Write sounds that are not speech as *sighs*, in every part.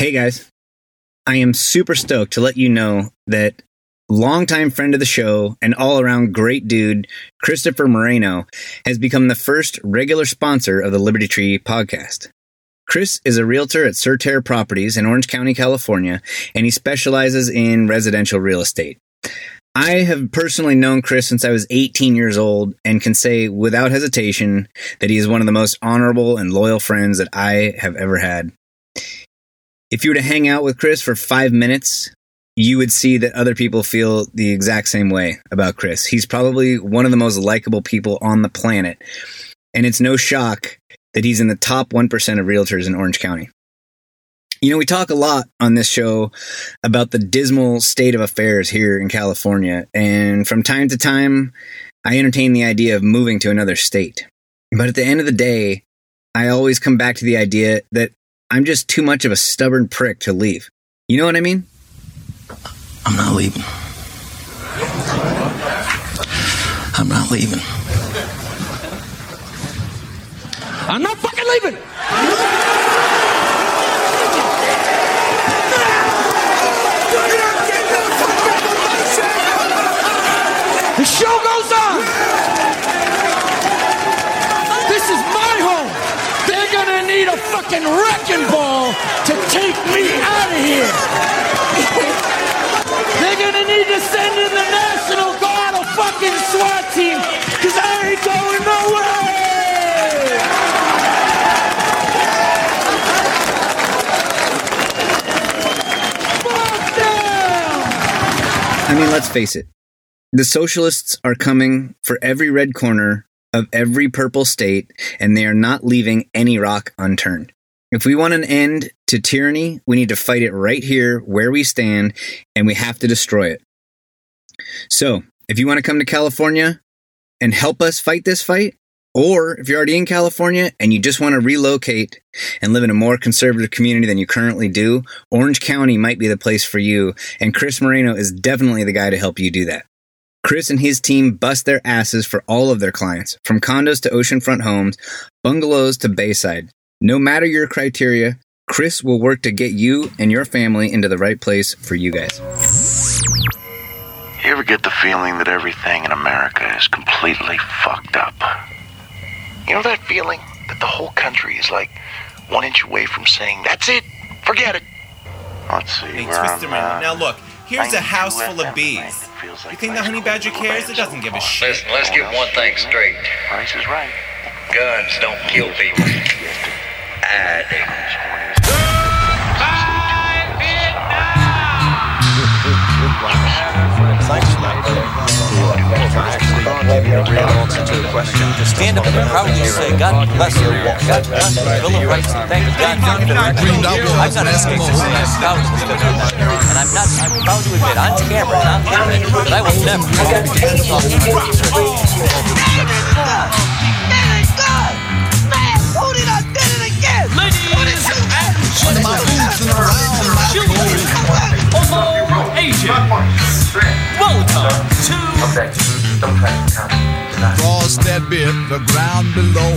Hey guys, I am super stoked to let you know that longtime friend of the show and all around great dude, Christopher Moreno, has become the first regular sponsor of the Liberty Tree podcast. Chris is a realtor at Surterre Properties in Orange County, California, and he specializes in residential real estate. I have personally known Chris since I was 18 years old and can say without hesitation that he is one of the most honorable and loyal friends that I have ever had. If you were to hang out with Chris for five minutes, you would see that other people feel the exact same way about Chris. He's probably one of the most likable people on the planet. And it's no shock that he's in the top 1% of realtors in Orange County. You know, we talk a lot on this show about the dismal state of affairs here in California. And from time to time, I entertain the idea of moving to another state. But at the end of the day, I always come back to the idea that I'm just too much of a stubborn prick to leave. You know what I mean? I'm not leaving. I'm not leaving. I'm not fucking leaving. The show goes on. This is my home. They're gonna need a fucking wrecking ball to take me out of here. They're gonna need to send in the National Guard, a fucking SWAT team, because I ain't going nowhere. I mean, let's face it. The socialists are coming for every red corner of every purple state, and they are not leaving any rock unturned. If we want an end to tyranny, we need to fight it right here where we stand, and we have to destroy it. So, if you want to come to California and help us fight this fight, or if you're already in California and you just want to relocate and live in a more conservative community than you currently do, Orange County might be the place for you, and Chris Moreno is definitely the guy to help you do that. Chris and his team bust their asses for all of their clients, from condos to oceanfront homes, bungalows to Bayside. No matter your criteria, Chris will work to get you and your family into the right place for you guys. You ever get the feeling that everything in America is completely fucked up? You know that feeling that the whole country is like one inch away from saying, that's it, forget it. Let's see. Hey, we're twist on, uh, Now look, here's a house full of bees. tonight. It feels like You think the honey badger cares? band It doesn't give a shit. Listen, let's get one thing straight. Price is right. Guns don't kill people. I do. Stand up and proudly say, God bless America. God bless the Bill of Rights. Thank God for the Dreamed I was I'm not an asking to say of this And I'm not, I'm proud to admit on camera and on that I will never. Under my boots and around my clothes. Frost that bit the ground below.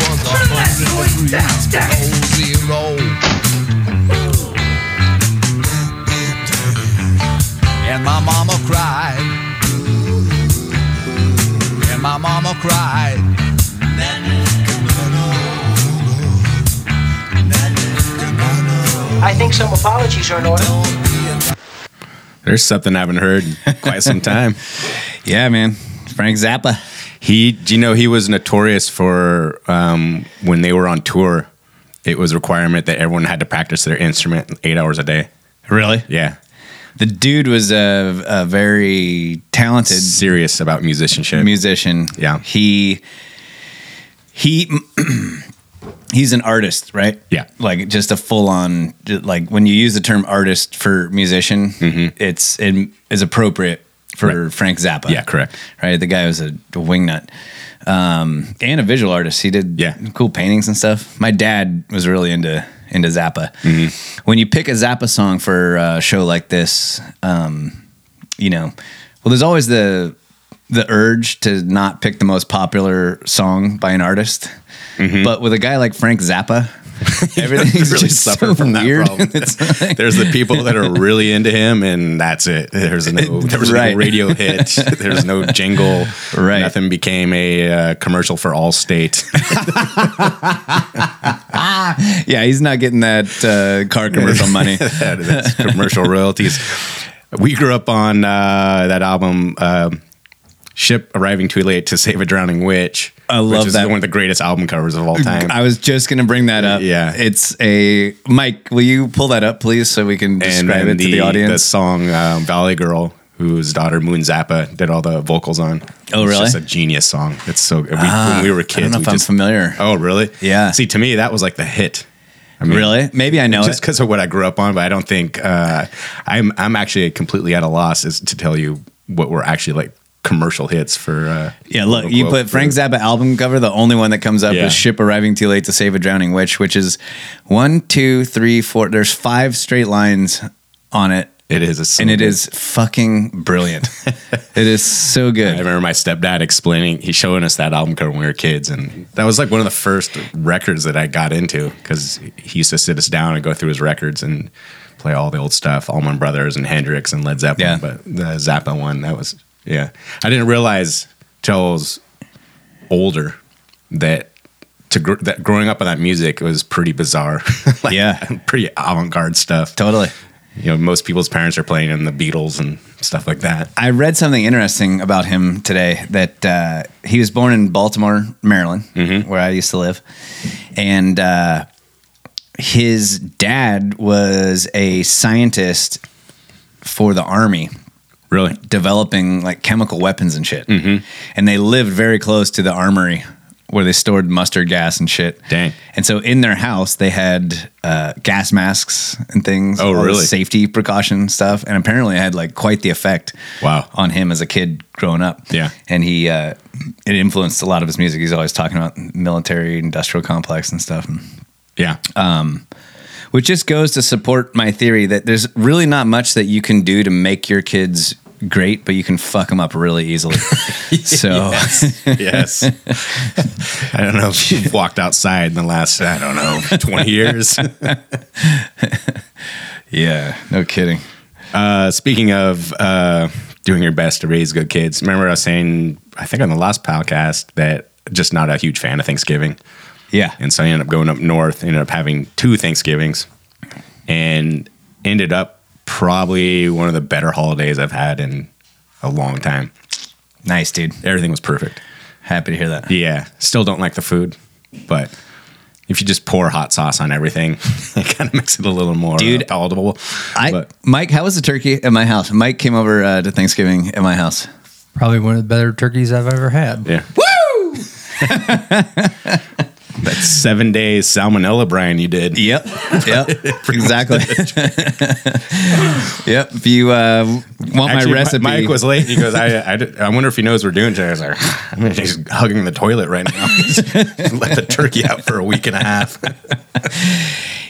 Was a hundred degrees below zero. And my mama cried. And my mama cried. I think some apologies are in order. There's something I haven't heard in quite some time. *laughs* Yeah, man. Frank Zappa. He, do you know, he was notorious for um, when they were on tour. It was a requirement that everyone had to practice their instrument eight hours a day. Really? Yeah, The dude was a, a very talented serious about musicianship. musician. Yeah. He he *clears throat* he's an artist, right? Yeah. Like just a full on like when you use the term artist for musician, it's it is appropriate for Mm-hmm. Right. Frank Zappa. Yeah, correct. Right. The guy was a, a wingnut. Um, and a visual artist. He did Yeah. cool paintings and stuff. My dad was really into into Zappa. Mm-hmm. When you pick a Zappa song for a show like this, um, you know, well, there's always the the urge to not pick the most popular song by an artist. But with a guy like Frank Zappa, *laughs* everything's really just suffer so from that problem. *laughs* *laughs* Like- There's the people that are really into him, and that's it. There's no, there was Right. no radio hit. There's no jingle. Right. Nothing became a uh, commercial for Allstate. yeah, he's not getting that uh, car commercial money. that's commercial royalties. We grew up on uh, that album, uh, "Ship Arriving Too Late to Save a Drowning Witch." I love is that. One of the greatest album covers of all time. I was just going to bring that up. Yeah. It's a Mike, will you pull that up please so we can describe it then to the audience? The song um, "Valley Girl," whose daughter Moon Zappa did all the vocals on. Oh, It's really? just a genius song. It's so. We, Ah, when we were I kids, don't know we if I'm familiar. Oh, really? Yeah. See, to me, that was like the hit. I mean, really? Maybe I know just because of what I grew up on, but I don't think uh, I'm. I'm actually completely at a loss as to tell you what were actually like commercial hits for. Uh, Yeah, look, you put Frank Zappa album cover. The only one that comes up Yeah. is "Ship Arriving Too Late to Save a Drowning Witch," which is one, two, three, four. There's five straight lines on it, It is, so and it is fucking brilliant. *laughs* it is so good. I remember my stepdad explaining, he's showing us that album cover when we were kids. And that was like one of the first records that I got into because he used to sit us down and go through his records and play all the old stuff, Allman Brothers and Hendrix and Led Zeppelin. Yeah. But the Zappa one, that was, yeah. I didn't realize till I was older that. To gr- that growing up on that music was pretty bizarre, *laughs* like, Yeah. *laughs* pretty avant-garde stuff. Totally. You know, most people's parents are playing in the Beatles and stuff like that. I read something interesting about him today that uh, he was born in Baltimore, Maryland, Mm-hmm. where I used to live. And uh, his dad was a scientist for the army Really, developing like chemical weapons and shit. Mm-hmm. And they lived very close to the armory where they stored mustard gas and shit. Dang. And so in their house, they had uh, gas masks and things. Oh, all really? Safety precaution stuff. And apparently it had like quite the effect Wow. on him as a kid growing up. Yeah. And he, uh, it influenced a lot of his music. He's always talking about military industrial complex and stuff. And yeah. Which just goes to support my theory that there's really not much that you can do to make your kids great, but you can fuck them up really easily. *laughs* so yes. *laughs* I don't know if you've walked outside in the last, I don't know, 20 years. *laughs* yeah, no kidding. Uh, speaking of uh, doing your best to raise good kids, remember I was saying, I think on the last podcast, that just not a huge fan of Thanksgiving. Yeah. And so I ended up going up north, ended up having two Thanksgivings, and ended up probably one of the better holidays I've had in a long time. Nice, dude. Everything was perfect. Happy to hear that. Yeah, still don't like the food, but if you just pour hot sauce on everything, *laughs* it kind of makes it a little more Dude, uh, palatable. I but Mike, how was the turkey at my house? Mike came over uh, to Thanksgiving at my house. Probably one of the better turkeys I've ever had. yeah, woo! *laughs* that seven days salmonella brine. you did. Yep. Yep. exactly. yep. If you uh, want Actually, my recipe, Mike was late. He goes, I, I, I wonder if he knows we're doing today. I was like, I'm just hugging the toilet right now. *laughs* Let the turkey out for a week and a half.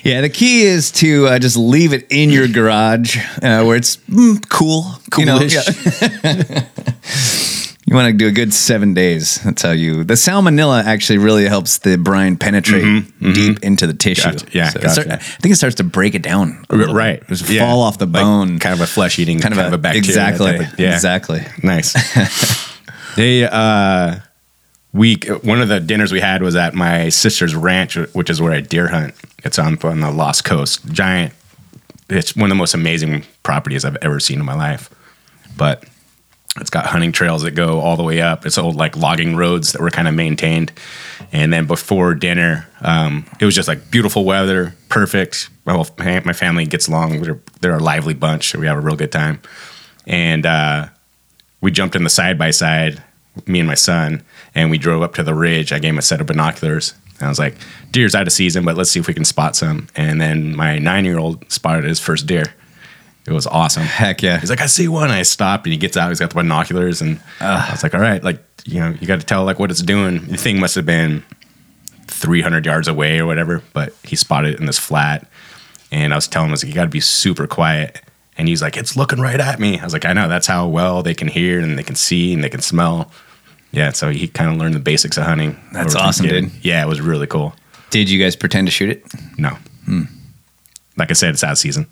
Yeah, the key is to uh, just leave it in your garage uh, where it's mm, cool, You know, Coolish. yeah. *laughs* You want to do a good seven days. That's how you. The salmonella actually really helps the brine penetrate deep into the tissue. Mm-hmm, Gotcha. Yeah, it start- I think it starts to break it down. a right. Just Yeah. fall off the Like bone. kind of a flesh eating kind of, a, bacteria. exactly. of- yeah. Exactly. Nice. *laughs* they uh we one of the dinners we had was at my sister's ranch, which is where I deer hunt. It's on on the Lost Coast. Giant. It's one of the most amazing properties I've ever seen in my life. But it's got hunting trails that go all the way up. It's old like logging roads that were kind of maintained. And then before dinner, um, it was just like beautiful weather, perfect. My my family gets along. They're, they're a lively bunch. So we have a real good time. And uh, we jumped in the side by side, me and my son, and we drove up to the ridge. I gave him a set of binoculars. And I was like, deer's out of season, but let's see if we can spot some. And then my nine year old spotted his first deer. It was awesome. Heck yeah. He's like, I see one. I stopped and he gets out. He's got the binoculars. And I was like, all right, like, you know, you got to tell like what it's doing. The thing must have been 300 yards away or whatever, but he spotted it in this flat. And I was telling him, I was like, you got to be super quiet. And he's like, it's looking right at me. I was like, I know. That's how well they can hear and they can see and they can smell. Yeah, so he kind of learned the basics of hunting. That's awesome, dude. Yeah, it was really cool. Did you guys pretend to shoot it? No, hmm. like I said, it's out of season.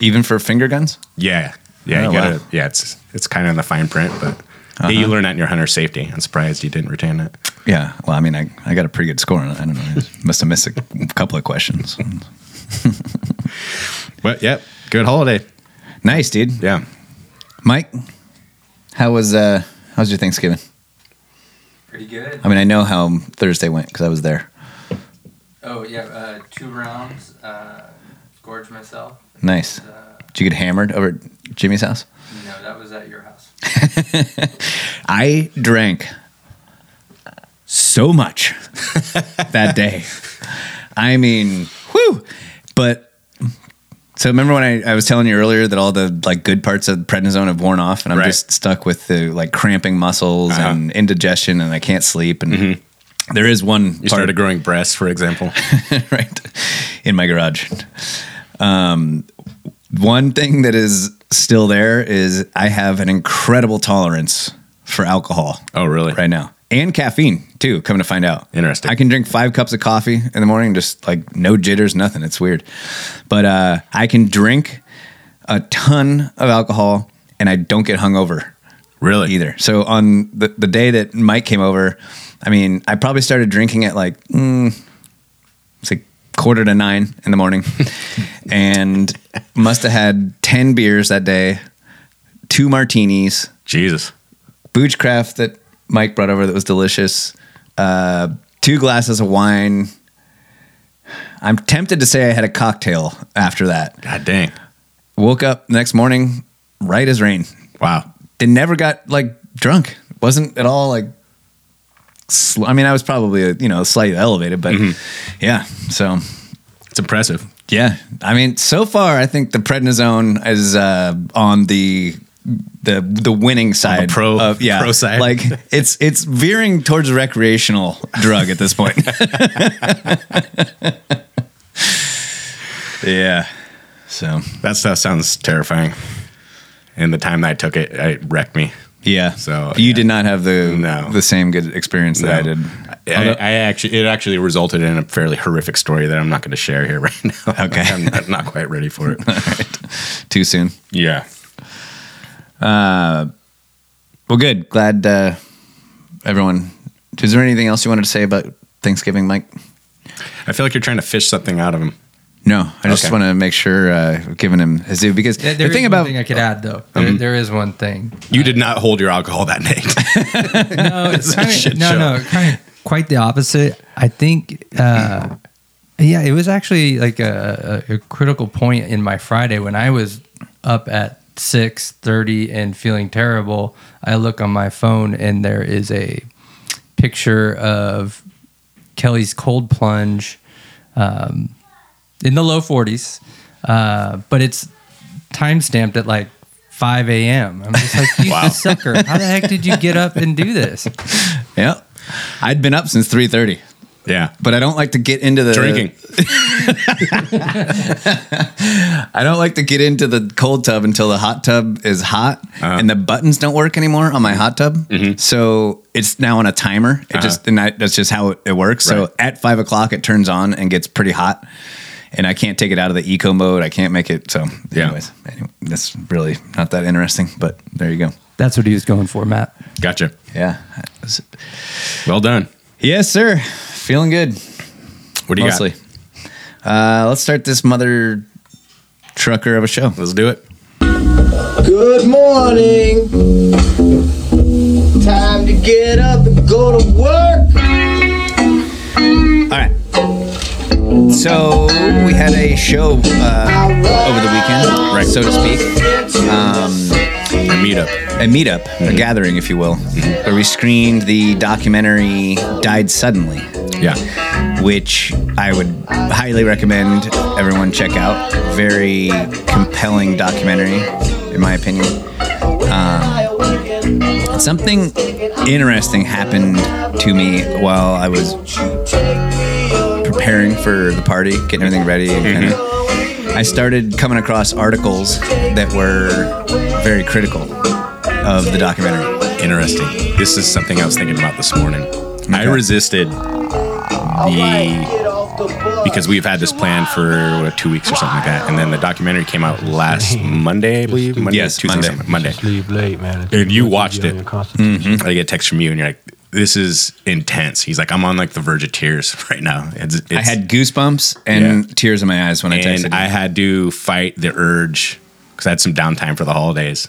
Even for finger guns? Yeah, yeah, Oh, you gotta, wow. yeah. It's it's kind of in the fine print, but yeah, you Uh-huh. learn that in your hunter safety. I'm surprised you didn't retain it. Yeah. Well, I mean, I, I got a pretty good score on it. I don't know. I *laughs* must have missed a couple of questions. *laughs* But yep, good holiday. Nice, dude. Yeah, Mike, how was uh how was your Thanksgiving? Pretty good. I mean, I know how Thursday went because I was there. Oh yeah, uh, two rounds. Uh, gorged myself. Nice. Uh, Did you get hammered over at Jimmy's house? no, that was at your house. *laughs* I drank so much that day. I mean, whew. But so remember when I, I was telling you earlier that all the like good parts of prednisone have worn off, and I'm Right. just stuck with the like cramping muscles Uh-huh. and indigestion, and I can't sleep. And there is one you started growing breasts, for example. *laughs* right in my garage. Um, one thing that is still there is I have an incredible tolerance for alcohol oh, really? right now and caffeine too. Coming to find out, Interesting. I can drink five cups of coffee in the morning, just like no jitters, nothing. It's weird, but uh, I can drink a ton of alcohol and I don't get hungover Really? either. So on the the day that Mike came over, I mean, I probably started drinking at like mm, like quarter to nine in the morning, *laughs* and must have had ten beers that day, two martinis, Jesus. Boochcraft that Mike brought over that was delicious, uh, two glasses of wine. I'm tempted to say I had a cocktail after that. God dang. Woke up the next morning, right as rain Wow. they never got like drunk. Wasn't at all like. Sl- I mean, I was probably you know slightly elevated, but yeah. So It's impressive. yeah, I mean, so far I think the prednisone is uh, on the the the winning side. pro- of, yeah, pro side. Like *laughs* it's it's veering towards recreational drug at this point. *laughs* yeah. So That stuff sounds terrifying. And the time that I took it, it wrecked me. Yeah. So, you yeah. did not have the No. the same good experience that I did. I, I actually, it actually resulted in a fairly horrific story that I'm not going to share here *laughs* right now. Okay. I'm not, not quite ready for it. *laughs* Too soon. yeah. Uh, Well, good. Glad uh, everyone. Is there anything else you wanted to say about Thanksgiving, Mike? I feel like you're trying to fish something out of him. No, I just Okay. want to make sure uh, I've given him his due because There- the thing one about thing I could add though. There, there is one thing. You did not hold your alcohol that night. *laughs* No, it's *laughs* a kind shit of no, show. no, kind of quite the opposite. I think, uh, yeah, it was actually like a, a, a critical point in my Friday when I was up at six thirty and feeling terrible. I look on my phone and there is a picture of Kelly's cold plunge um, in the low forties, uh, but it's time stamped at like. 5 a.m. I'm just like, you *laughs* Wow. sucker. How the heck did you get up and do this? *laughs* yeah, I'd been up since three thirty, yeah. but I don't like to get into the Drinking. *laughs* I don't like to get into the cold tub until the hot tub is hot Uh-huh. and the buttons don't work anymore on my hot tub. Mm-hmm. So it's now on a timer. It just and I, that's just how it, it works. So at five o'clock it turns on and gets pretty hot, and I can't take it out of the eco mode. I can't make it. So, Yeah. anyways, anyway, that's really not that interesting. But there you go. That's what he was going for, Matt. Gotcha. Yeah. Well done. Yes, sir. Feeling good. What do you Mostly. got? Uh, let's start this mother trucker of a show. Let's do it. Good morning. Time to get up and go to work. So we had a show uh, over the weekend, right, so to speak. Um, A meetup. a meetup, a gathering, if you will, where we screened the documentary "Died Suddenly," Yeah. which I would highly recommend everyone check out. Very compelling documentary, in my opinion. Um, something interesting happened to me while I was preparing for the party, getting everything ready, and kind of. Mm-hmm. I started coming across articles that were very critical of the documentary. interesting. This is something I was thinking about this morning. I resisted the because we've had this plan for what, two weeks or something like that, and then the documentary came out last *laughs* Monday, I believe. Monday, Yes, Tuesday, Monday. something- Monday. Sleep late, man. And you watched it. Mm-hmm. I get a text from you, and you're like, "This is intense." He's like, "I'm on like the verge of tears *laughs* right now." It's, it's, I had goosebumps and tears in my eyes when I texted. and. I had to fight the urge because I had some downtime for the holidays.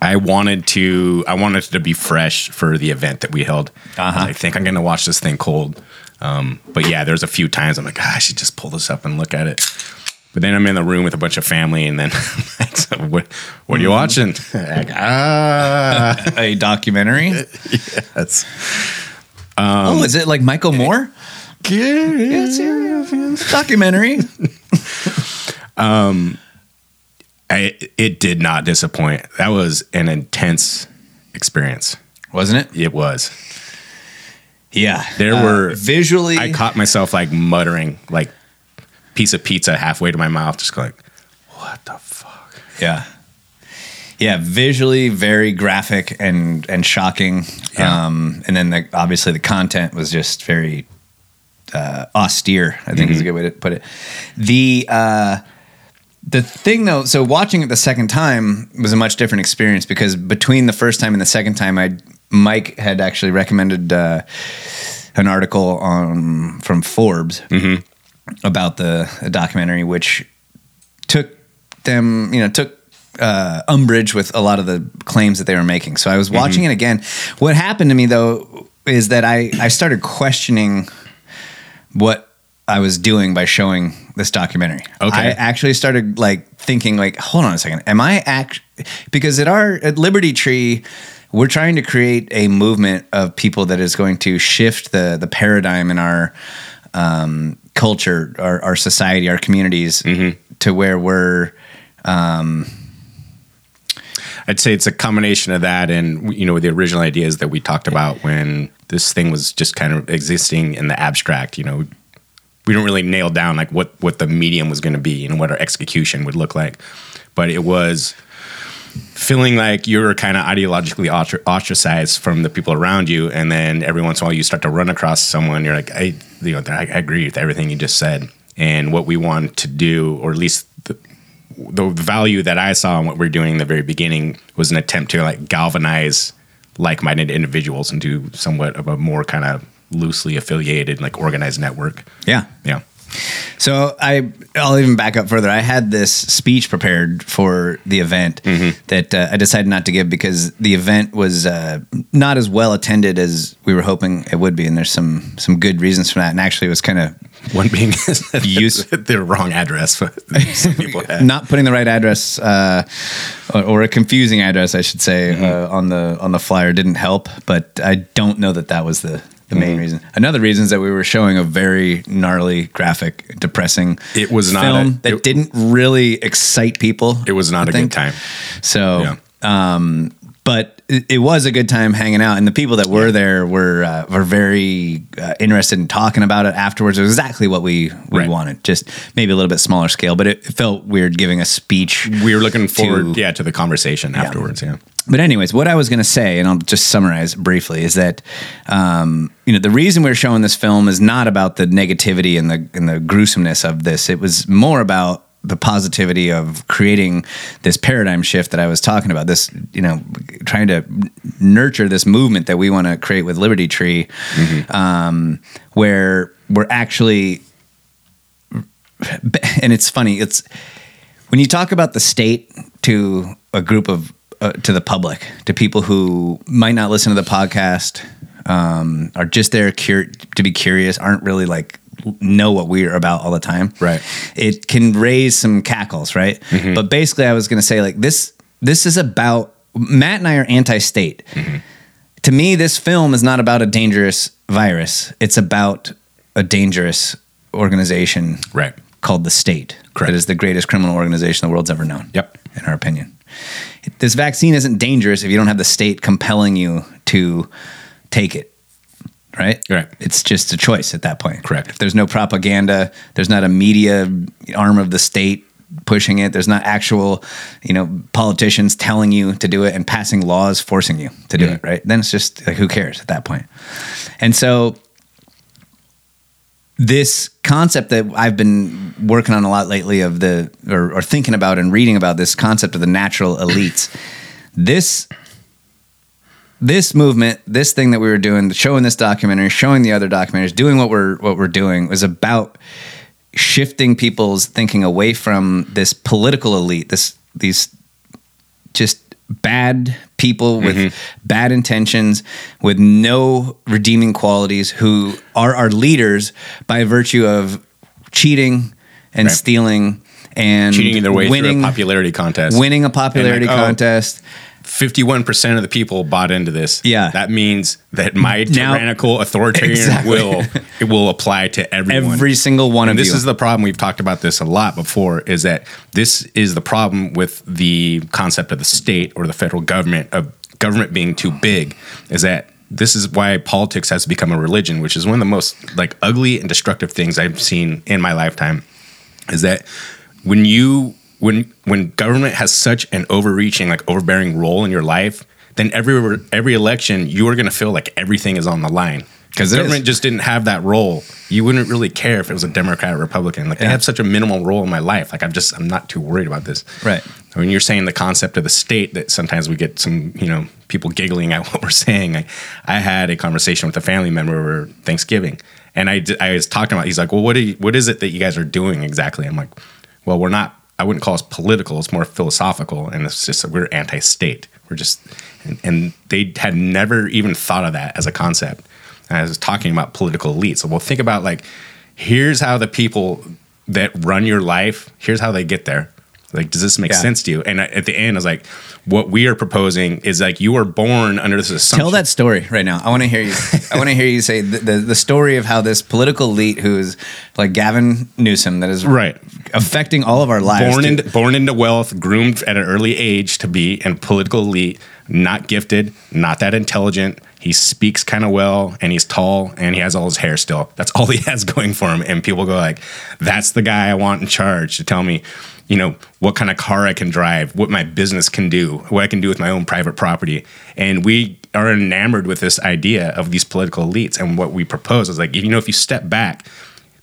I wanted to, I wanted to be fresh for the event that we held. Uh-huh. I think I'm going to watch this thing cold. Um, but yeah, there's a few times I'm like, "Ah, I should just pull this up and look at it. But then I'm in the room with a bunch of family, and then *laughs* like, so what, what are you watching? *laughs* Like, ah, a documentary. *laughs* yes. oh, is it like Michael Moore? Yes, yeah, yeah. documentary. I, it did not disappoint. That was an intense experience, wasn't it? It was. Yeah, There Uh, were visually. I caught myself like muttering, like piece of pizza halfway to my mouth, just going, "What the fuck?" Yeah. Yeah, visually very graphic and and shocking. Um, and then the, obviously the content was just very uh, austere. I think is a good way to put it. The uh, the thing though, so watching it the second time was a much different experience because between the first time and the second time, I Mike had actually recommended uh, an article on from Forbes about the, documentary, which took them, you know, took uh, umbrage with a lot of the claims that they were making. So I was watching it again. What happened to me though is that I I started questioning what I was doing by showing this documentary. Okay. I actually started like thinking like, hold on a second, am I act because at our at Liberty Tree we're trying to create a movement of people that is going to shift the the paradigm in our um, culture, our, our society, our communities to where we're um, I'd say it's a combination of that and you know the original ideas that we talked about when this thing was just kind of existing in the abstract. You know, we don't really nail down like what what the medium was going to be and what our execution would look like, but it was feeling like you're kind of ideologically ostracized from the people around you, and then every once in a while you start to run across someone. You're like, I, you know, I, agree with everything you just said, and what we want to do, or at least the, the value that I saw in what we're doing in the very beginning was an attempt to like galvanize like-minded individuals into somewhat of a more kind of loosely affiliated, like organized network. yeah. Yeah. So I, I'll even back up further. I had this speech prepared for the event that uh, I decided not to give because the event was uh, not as well attended as we were hoping it would be, and there's some some good reasons for that. And actually, it was kind of One being *laughs* use *laughs* the wrong address. But *laughs* some people had. not putting the right address uh, or, or a confusing address, I should say, uh, on the on the flyer didn't help. But I don't know that that was the the main reason. Another reason is that we were showing a very gnarly, graphic, depressing. It was not film a- that it- didn't really excite people. It was not I a think. good time. So, um, but it, it was a good time hanging out, and the people that were there were uh, were very uh, interested in talking about it afterwards. It was exactly what we we Right. wanted, just maybe a little bit smaller scale. But it, it felt weird giving a speech. We were looking forward, to- yeah, to the conversation afterwards. Yeah. But anyways, what I was going to say, and I'll just summarize briefly, is that um, you know the reason we're showing this film is not about the negativity and the and the gruesomeness of this. It was more about the positivity of creating this paradigm shift that I was talking about. This, you know, trying to nurture this movement that we want to create with Liberty Tree, um, where we're actually, and it's funny. It's when you talk about the state to a group of uh, to the public, to people who might not listen to the podcast, um, are just there cur- to be curious, aren't really like know what we're about all the time. Right. It can raise some cackles, right? Mm-hmm. But basically, I was going to say like this. This is about Matt and I are anti-state. Mm-hmm. To me, this film is not about a dangerous virus. It's about a dangerous organization Right. called the state. Correct. That is the greatest criminal organization the world's ever known. Yep. In our opinion. This vaccine isn't dangerous if you don't have the state compelling you to take it. Right? Right. It's just a choice at that point. Correct. If there's no propaganda, there's not a media arm of the state pushing it. There's not actual, you know, politicians telling you to do it and passing laws forcing you to do Mhm. it, right? Then it's just like who cares at that point. And so this concept that I've been working on a lot lately of the or, or thinking about and reading about this concept of the natural elites. This this movement, this thing that we were doing, showing this documentary, showing the other documentaries, doing what we're what we're doing was about shifting people's thinking away from this political elite, this these just bad people with mm-hmm. bad intentions, with no redeeming qualities, who are our leaders by virtue of cheating and Right. stealing and cheating their way winning through a popularity contest. winning a popularity like, oh, contest. 51% of the people bought into this. Yeah. That means that my Now- tyrannical authoritarian Exactly. will it will apply to everyone. Every single one and of this you. This is the problem we've talked about this a lot before is that this is the problem with the concept of the state or the federal government of government being too big is that this is why politics has become a religion which is one of the most like ugly and destructive things I've seen in my lifetime is that when you when when government has such an overreaching like overbearing role in your life then every every election you are going to feel like everything is on the line. Because it government is. just didn't have that role. You wouldn't really care if it was a democrat or republican. Like they have such a minimal role in my life. Like i'm just i'm not too worried about this. Right. when you're saying the concept of the state that sometimes we get some you know people giggling at *laughs* what we're saying i, I had a conversation with a family member over thanksgiving and I I was talking about he's like well what, are you, what is it that you guys are doing exactly? I'm like well we're not i wouldn't call us political it's more philosophical and it's just we're anti-state. We're just and, and they had never even thought of that as a concept i was talking about political elites. So well think about like here's how the people that run your life here's how they get there like does this make Yeah. sense to you and I- at the end i was like what we are proposing is like you were born under this assumption Tell that story right now. I want to hear you. I want to hear you say the, the the story of how this political elite, who is like Gavin Newsom, that is Right. affecting all of our lives. born into born into wealth, groomed at an early age to be in political elite, not gifted, not that intelligent. He speaks kind of well, and he's tall, and he has all his hair still. That's all he has *laughs* going for him. And people go like, "That's the guy I want in charge to tell me." You know what kind of car I can drive, what my business can do, what I can do with my own private property, and we are enamored with this idea of these political elites. And what we propose is like, you know, if you step back,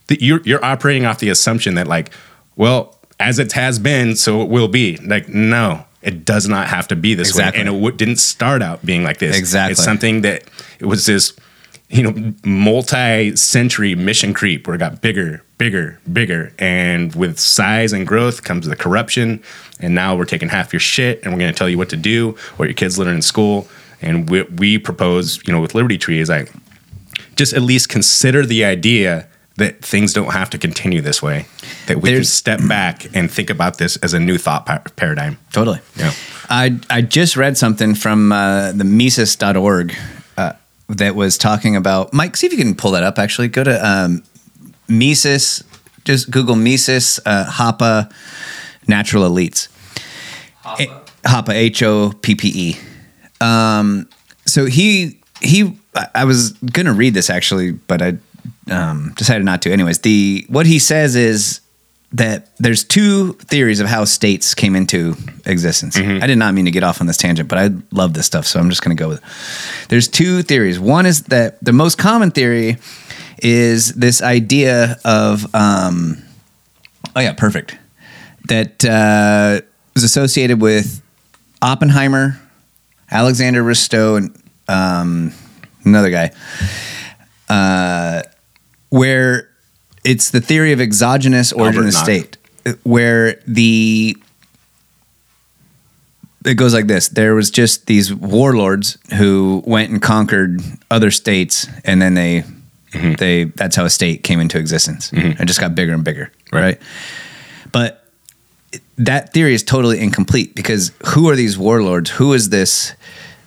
that you're you're operating off the assumption that like, well, as it has been, so it will be. Like, no, it does not have to be this Exactly. way, and it w- didn't start out being like this. Exactly. it's something that it was this, you know, multi-century mission creep where it got bigger, bigger, bigger, and with size and growth comes the corruption. And now we're taking half your shit, and we're going to tell you what to do, what your kids learn in school. And we, we propose, you know, with Liberty Tree is like just at least consider the idea that things don't have to continue this way. That we can step back and think about this as a new thought pa- paradigm. Totally. Yeah. I I just read something from uh, the Mises.org that was talking about Mike. See if you can pull that up. Actually, go to um, Mises. Just Google Mises uh, Hoppe Natural Elites. Hoppe, Hoppe H O P P E. Um, so he he. I- I was gonna read this actually, but I um, decided not to. Anyways, the what he says is that there's two theories of how states came into existence. I did not mean to get off on this tangent, but I love this stuff, so I'm just going to go with it. There's two theories. One is that the most common theory is this idea of, um, oh yeah, perfect, that uh, was associated with Oppenheimer, Alexander Rüstow, and um, another guy, uh, where it's the theory of exogenous origin of state, where the it goes like this: there was just these warlords who went and conquered other states, and then they mm-hmm. they that's how a state came into existence. Mm-hmm. It just got bigger and bigger, right? But that theory is totally incomplete because who are these warlords? Who is this?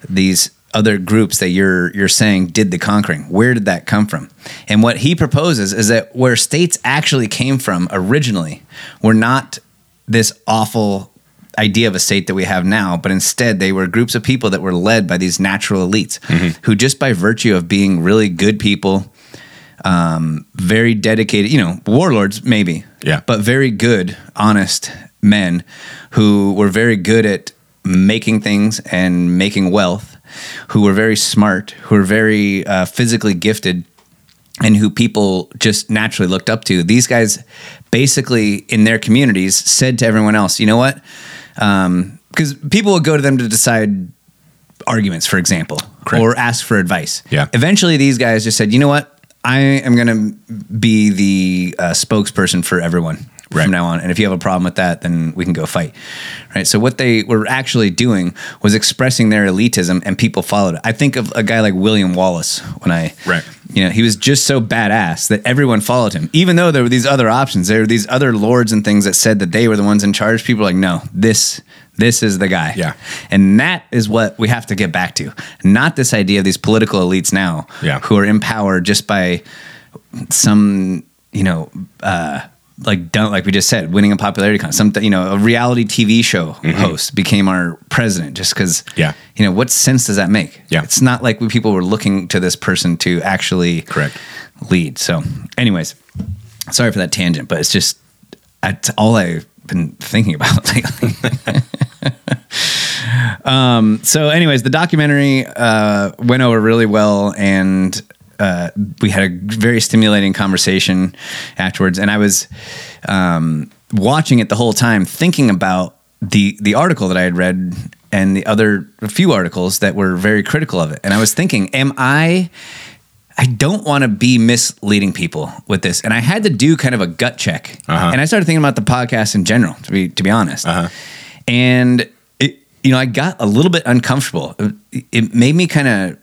These other groups that you're you're saying did the conquering? Where did that come from? And what he proposes is that where states actually came from originally were not this awful idea of a state that we have now, but instead they were groups of people that were led by these natural elites who just by virtue of being really good people, um, very dedicated, you know, warlords maybe, Yeah. but very good, honest men who were very good at making things and making wealth, who were very smart, who were very uh, physically gifted, and who people just naturally looked up to. These guys basically in their communities said to everyone else, you know what? Because people would go to them to decide arguments, for example, or ask for advice. Yeah. Eventually, these guys just said, you know what? I am going to be the uh, spokesperson for everyone Right. from now on. And if you have a problem with that, then we can go fight. Right. So what they were actually doing was expressing their elitism, and people followed it. I think of a guy like William Wallace when I Right. you know, he was just so badass that everyone followed him. Even though there were these other options, there were these other lords and things that said that they were the ones in charge. People were like, no, this this is the guy. Yeah. And that is what we have to get back to. Not this idea of these political elites now Yeah. who are in power just by some, you know, uh like don't like we just said, winning a popularity contest. Some you know, a reality TV show host became our president just because Mm-hmm. Yeah. you know, what sense does that make? Yeah. It's not like we people were looking to this person to actually Correct. lead. So, anyways, sorry for that tangent, but it's just it's all I've been thinking about *laughs* lately. um, so, anyways, the documentary uh, went over really well, and uh, we had a very stimulating conversation afterwards. And I was um, watching it the whole time, thinking about the the article that I had read and the other a few articles that were very critical of it. And I was thinking, am I? I don't want to be misleading people with this, and I had to do kind of a gut check. Uh-huh. And I started thinking about the podcast in general, to be to be honest. Uh-huh. And it, you know, I got a little bit uncomfortable. It, it made me kind of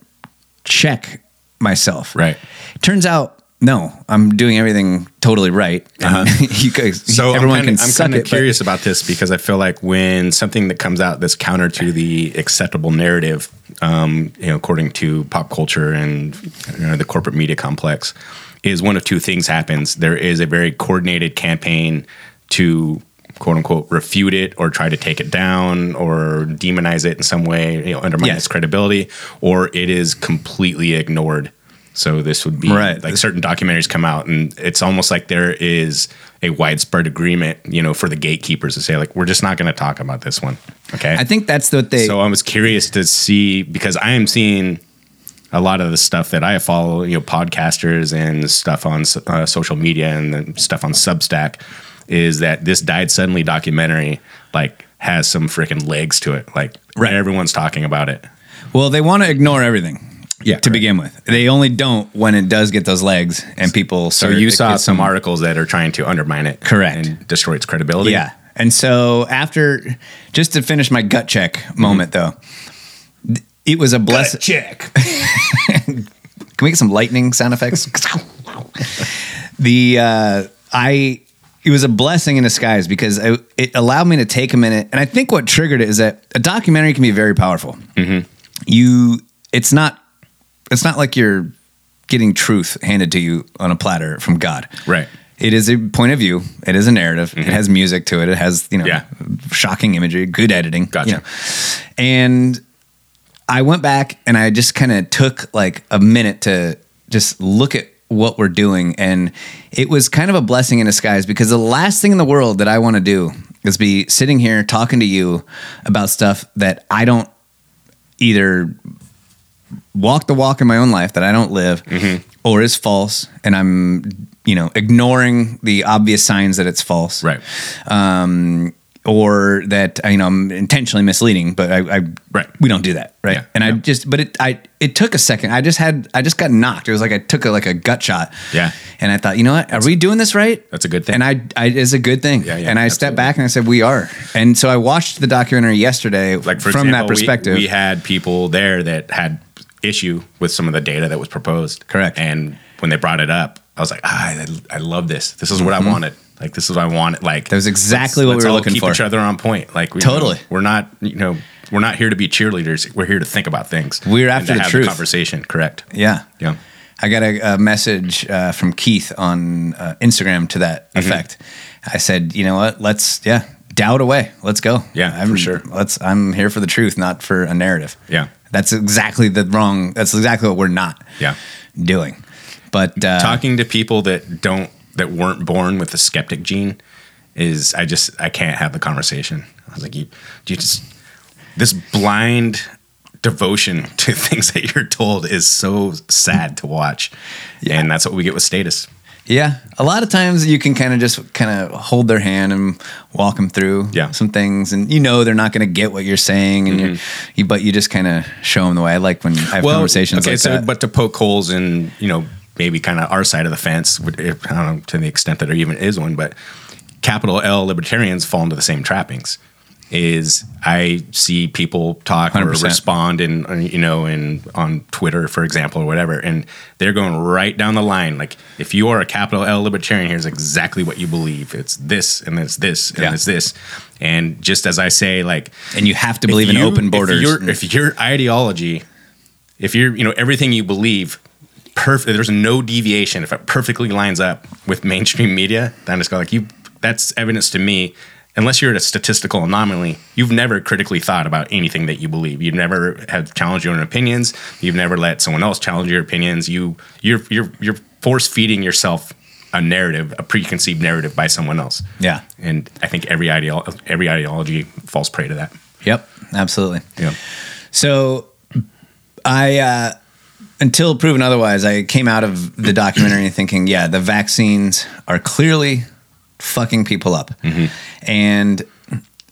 check myself. Right. Turns out, no, I'm doing everything totally right. *laughs* You guys, Uh-huh. *laughs* So everyone I'm can kind of, I'm kind of but- curious about this because I feel like when something that comes out that's counter to the acceptable narrative, um, you know, according to pop culture and you know, the corporate media complex, is one of two things happens. There is a very coordinated campaign to quote unquote refute it or try to take it down or demonize it in some way, you know, undermine Yes. its credibility, or it is completely ignored. So this would be Right. like certain documentaries come out and it's almost like there is a widespread agreement, you know, for the gatekeepers to say like we're just not going to talk about this one. Okay? I think that's what they. so I was curious to see because I am seeing a lot of the stuff that I follow, you know, podcasters and stuff on uh, social media and stuff on Substack is that this died suddenly documentary like has some freaking legs to it. Like Right. everyone's talking about it. well, they want to ignore everything. Yeah, to begin with, they only don't when it does get those legs and people. So you saw some articles that are trying to undermine it, Correct. and destroy its credibility. Yeah. And so after, just to finish my gut check moment though, it was a blessing. check. *laughs* Can we get some lightning sound effects? *laughs* the uh, I it was a blessing in disguise because I, it allowed me to take a minute, and I think what triggered it is that a documentary can be very powerful. You, it's not, it's not like you're getting truth handed to you on a platter from God. Right. It is a point of view. It is a narrative. It mm-hmm. has music to it. It has you know Yeah. shocking imagery, good editing. Gotcha. you know. And I went back and I just kind of took like a minute to just look at what we're doing. And it was kind of a blessing in disguise because the last thing in the world that I want to do is be sitting here talking to you about stuff that I don't either walk the walk in my own life that I don't live or is false. And I'm, you know, ignoring the obvious signs that it's false Right. um, or that you know I'm intentionally misleading, but I, I Right. we don't do that, right? Yeah. And I just, but it, I, it took a second. I just had, I just got knocked. It was like I took a, like a gut shot. Yeah. And I thought, you know what? Are we doing this right? That's a good thing. And I, I it's a good thing. Yeah, yeah, and I absolutely. stepped back and I said, we are. And so I watched the documentary yesterday, like from example, that perspective. we, we had people there that had issue with some of the data that was proposed. Correct. And when they brought it up, I was like, ah, I, I love this. This is what I wanted. Like this is what I wanted. Like Mm-hmm. That was exactly what we let's were all looking keep for. each other on point. Like we, Totally. we're not, you know, we're not here to be cheerleaders. We're here to think about things. We're after to the have truth. conversation. Correct. yeah. Yeah. I got a, a message uh, from Keith on uh, Instagram to that Mm-hmm. effect. I said, you know what? Let's yeah, doubt away. Let's go. Yeah, I'm for sure. Let's. I'm here for the truth, not for a narrative. Yeah. That's exactly the wrong. That's exactly what we're not Yeah. doing. But uh, talking to people that don't that weren't born with the skeptic gene is I just I can't have the conversation. I was like, you, you just this blind devotion *laughs* to things that you're told is so sad to watch, yeah. and that's what we get with status. Yeah, a lot of times you can kind of just kind of hold their hand and walk them through Yeah. some things, and you know they're not going to get what you're saying, and you're, you, but you just kind of show them the way. I like when I have conversations okay, like so, that. But to poke holes in, you know, maybe kind of our side of the fence, if- eh, I don't know to the extent that there even is one, but capital L libertarians fall into the same trappings. Is I see people talk or 100%. respond in uh, you know in on Twitter for example or whatever, and they're going right down the line. Like if you are a capital L libertarian, here's exactly what you believe. It's this and it's this and Yeah. it's this, and just as I say, like and you have to believe in you- open borders. If, your if your ideology, if you're, you know, everything you believe, perfect. There's no deviation. If it perfectly lines up with mainstream media, then I just go like you. That's evidence to me. Unless you're at a statistical anomaly, you've never critically thought about anything that you believe. You've never have challenged your own opinions. You've never let someone else challenge your opinions. You you're you're you're force feeding yourself a narrative, a preconceived narrative by someone else. yeah. And I think every ideolo- every ideology falls prey to that. Yep. Absolutely. Yeah. So I uh until proven otherwise, I came out of the documentary thinking, yeah, the vaccines are clearly fucking people up. And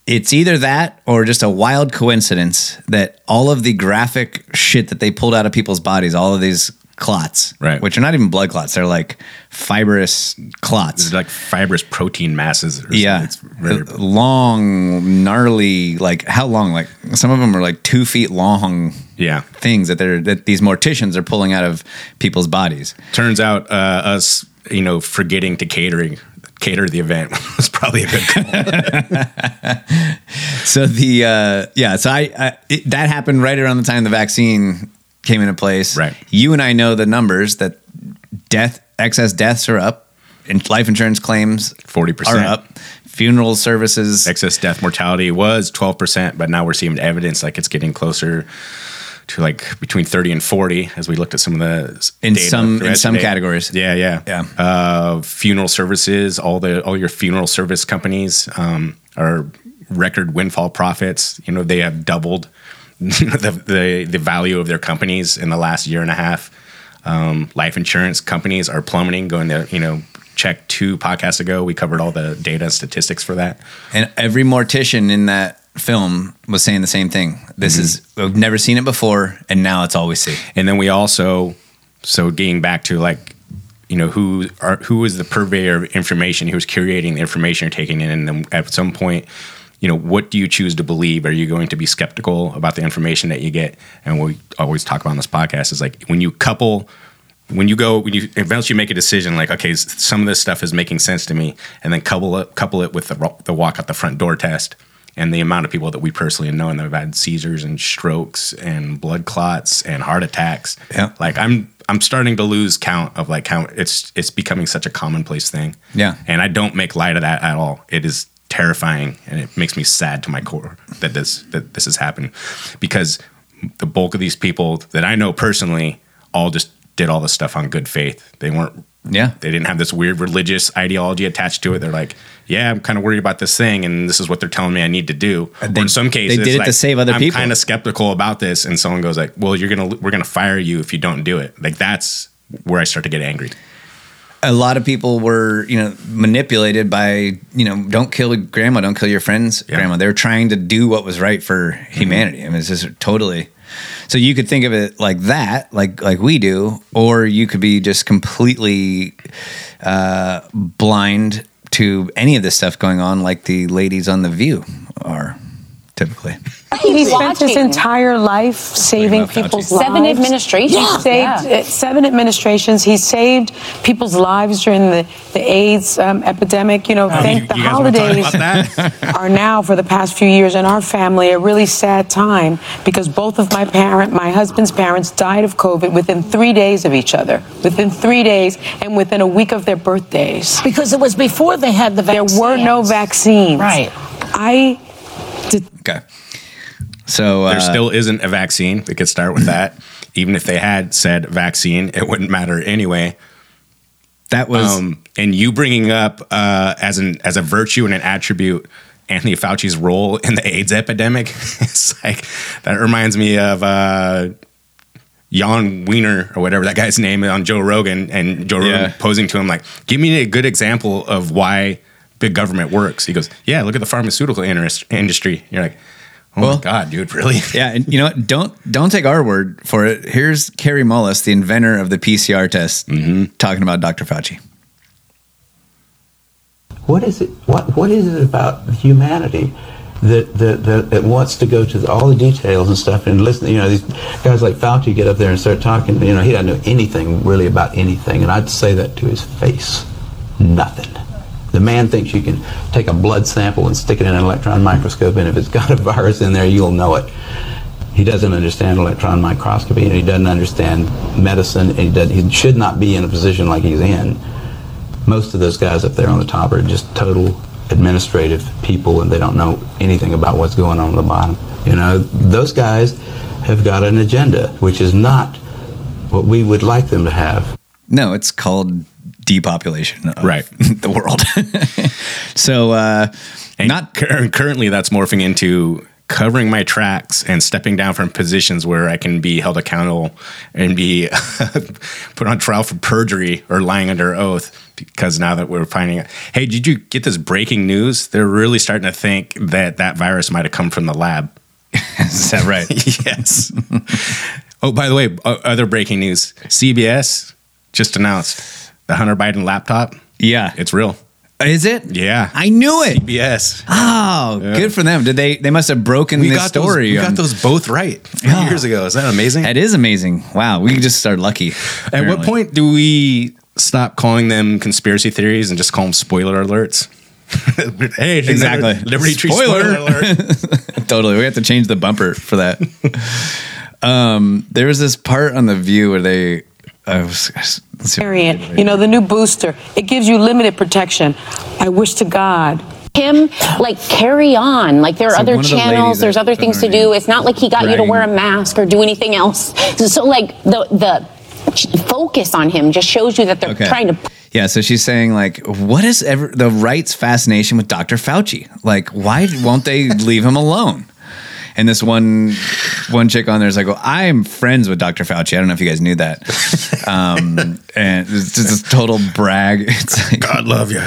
it's either that or just a wild coincidence that all of the graphic shit that they pulled out of people's bodies, all of these clots, Right. which are not even blood clots, they're like fibrous clots. It's like fibrous protein masses. Or Yeah, It's very, long, gnarly. Like how long? Like some of them are like two feet long. yeah. Things that they're that these morticians are pulling out of people's bodies. Turns out uh, us, you know, forgetting to catering cater the event *laughs* was probably a good call. *laughs* So the uh, yeah, so I, I it, that happened right around the time the vaccine came into place. Right. You and I know the numbers that death excess deaths are up, and life insurance claims 40%. are up. Funeral services Excess death mortality was 12%, but now we're seeing evidence like it's getting closer to like between 30 and 40 as we looked at some of the In some- in some yesterday. categories. Yeah, yeah. Yeah. Uh, funeral services, all the all your funeral service companies um, are record windfall profits. You know, they have doubled *laughs* the, the the value of their companies in the last year and a half. Um, life insurance companies are plummeting, going to, you know, check two podcasts ago. We covered all the data and statistics for that. And every mortician in that film was saying the same thing. This Mm-hmm. is we've never seen it before, and now it's all we see. And then we also, so getting back to like, you know, who are who is the purveyor of information? Who's curating the information you're taking in? And then at some point, you know, what do you choose to believe? Are you going to be skeptical about the information that you get? And what we always talk about on this podcast is like when you couple. When you go, when you eventually make a decision, like okay, some of this stuff is making sense to me, and then couple it, couple it with the, the walk out the front door test, and the amount of people that we personally know and that have had seizures and strokes and blood clots and heart attacks. Yeah. Like I'm I'm starting to lose count of like how it's it's becoming such a commonplace thing. Yeah. And I don't make light of that at all. It is terrifying and it makes me sad to my core that this that this has happened because the bulk of these people that I know personally all just did all this stuff on good faith. They weren't Yeah. they didn't have this weird religious ideology attached to it. They're like, yeah, I'm kind of worried about this thing, and this is what they're telling me I need to do. And or in some cases, they did it to save other I'm people. kind of skeptical about this, and someone goes like, well, you're gonna we're gonna fire you if you don't do it. Like that's where I start to get angry. a lot of people were, you know, manipulated by, you know, don't kill grandma, don't kill your friend's Yeah. grandma. They were trying to do what was right for mm-hmm. humanity. I mean, it's just totally. So you could think of it like that, like like we do, or you could be just completely uh, blind to any of this stuff going on, like the ladies on the View are typically. He spent his entire life saving about Fauci? people's lives. Seven administrations. He saved Yeah. uh, seven administrations. He saved people's lives during the, the AIDS um, epidemic. You know, Oh, thank you- the you guys wanna talk holidays *laughs* are now for the past few years in our family a really sad time because both of my parent, my husband's parents, died of COVID within three days of each other. Within three days and within a week of their birthdays. Because it was before they had the There were no vaccines. Right. I did Okay. So uh, There still isn't a vaccine. We could start with *laughs* that. Even if they had said vaccine, it wouldn't matter anyway. That was um, and you bringing up uh, as an as a virtue and an attribute Anthony Fauci's role in the AIDS epidemic. *laughs* it's like that reminds me of uh, Jan Wiener or whatever that guy's name on Joe Rogan, and Joe Rogan Yeah. posing to him like, "Give me a good example of why big government works." He goes, "Yeah, look at the pharmaceutical interest, industry." You're like, "Oh Well- my god, dude, really?" Yeah, and you know what? Don't don't take our word for it. Here's Kary Mullis, the inventor of the PCR test, mm-hmm. talking about Dr. Fauci. What is it? What What is it about humanity that that that it wants to go to the, all the details and stuff and listen? You know, these guys like Fauci get up there and start talking. You know, he doesn't know anything really about anything, and I'd say that to his face. Nothing. The man thinks you can take a blood sample and stick it in an electron microscope, and if it's got a *laughs* virus in there, you'll know it. He doesn't understand electron microscopy, and he doesn't understand medicine, and he, he should not be in a position like he's in most of those guys up there on the top are just total administrative people and they don't know anything about what's going on at the bottom. You know, those guys have got an agenda, which is not what we would like them to have. No, it's called depopulation of Right. *laughs* the world. *laughs* so uh not currently that's morphing into covering my tracks and stepping down from positions where I can be held accountable and be *laughs* put on trial for perjury or lying under oath because now that we're finding out hey did you get this breaking news? They're really starting to think that that virus might have come from the lab. Is that right? Yes. Oh by the way other breaking news. CBS just announced the Hunter Biden laptop yeah it's real is it? Yeah. I knew it. CBS. Oh, Yeah. good for them. Did they they must have broken We this got those- story. we got those both right Yeah. years ago. Is that amazing? That is amazing. Wow, we just are lucky. At what point do we stop calling them conspiracy theories and just call them spoiler alerts? *laughs* hey, Exactly. Liberty Tree Spoiler. spoiler, alert. *laughs* totally. We have to change the bumper for that. *laughs* um, there was this part on the View where they. I was, variant, you know, the new booster, it gives you limited protection. I wish to God. Him, like, carry on. Like, there are So other one of the channels, there's other things to do. It's not like he got you to wear a mask or do anything else. So, so, like, the, the focus on him just shows you that they're Okay. trying to Yeah, so she's saying like, what is ever the right's fascination with Dr. Fauci? Like, why won't they leave him alone? And this one one chick on there is like, well, I am friends with Dr. Fauci. I don't know if you guys knew that. *laughs* Um, and it's just a total brag. It's like, God love you.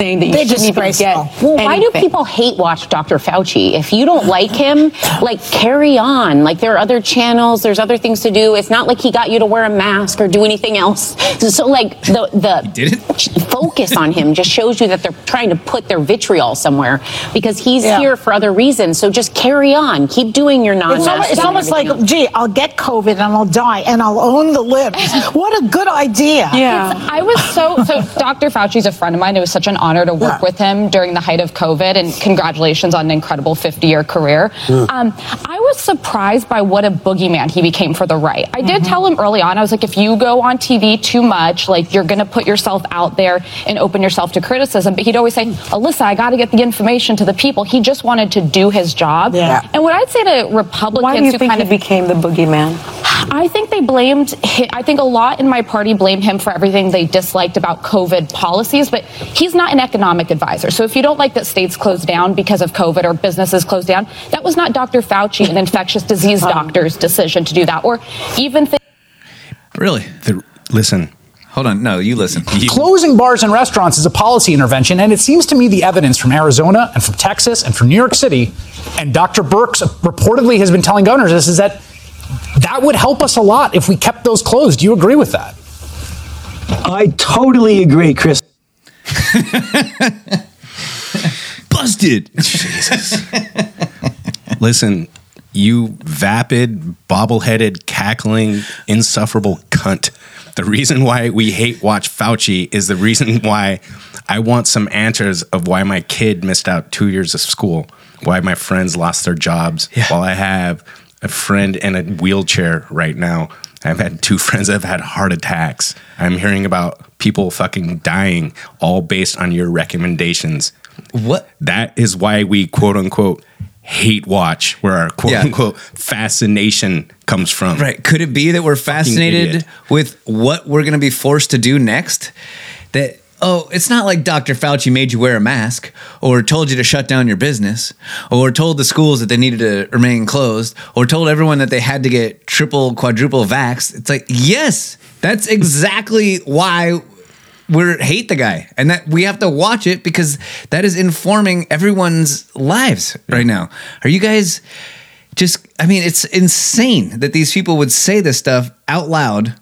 Saying that you They're shouldn't even get disgraceful. Well, why do people hate watch Dr. Fauci? If you don't like him, *sighs* like carry on. Like there are other channels, there's other things to do. It's not like he got you to wear a mask or do anything else. So, *laughs* so, like the the *laughs* focus on him just shows you that they're trying to put their vitriol somewhere because he's Yeah. here for other reasons. So just carry on. Keep doing your non-mask. almost, it's almost like, gee, I'll get COVID and I'll die and I'll own the libs. *laughs* What a good idea. It's- I was so so. Dr. Fauci's a friend of mine. It was such an honor to work with him during the height of COVID, and congratulations on an incredible 50-year career. Um, I was surprised by what a boogeyman he became for the right. I did tell him early on. I was like, if you go on TV too much, like you're going to put yourself out there and open yourself to criticism. But he'd always say, Alyssa, I got to get the information to the people. He just wanted to do his job. Yeah. And what I'd say to Republicans Why do you who think kind he of became the boogeyman? I think they blamed. hi- I think a lot in my party blame him for everything they disliked about COVID policies, but he's not an economic advisor. So if you don't like that states closed down because of COVID or businesses closed down, that was not Dr. Fauci, an infectious disease doctor's decision to do that, or even. Th- really? listen. Hold on. No, you listen. Closing bars and restaurants is a policy intervention, and it seems to me the evidence from Arizona and from Texas and from New York City, and Dr. Birx reportedly has been telling governors this, is that that would help us a lot if we kept those closed. Do you agree with that? I totally agree, Chris. *laughs* Busted. Jesus. *laughs* Listen, you vapid, bobble-headed, cackling, insufferable cunt. The reason why we hate watch Fauci is the reason why I want some answers of why my kid missed out two years of school, why my friends lost their jobs, while I have a friend in a wheelchair right now. I've had two *laughs* friends that have had heart attacks. I'm hearing about people fucking dying, all based on your recommendations. What? That is why we quote unquote hate watch where our quote Yeah. unquote fascination comes from. Right. Could it be that we're fascinated with what we're going to be forced to do next? That, oh, it's not like Dr. Fauci made you wear a mask or told you to shut down your business or told the schools that they needed to remain closed or told everyone that they had to get triple, quadruple vax. It's like, yes, that's exactly why we hate the guy and that we have to watch it because that is informing everyone's lives right now. Are you guys just I mean it's insane that these people would say this stuff out loud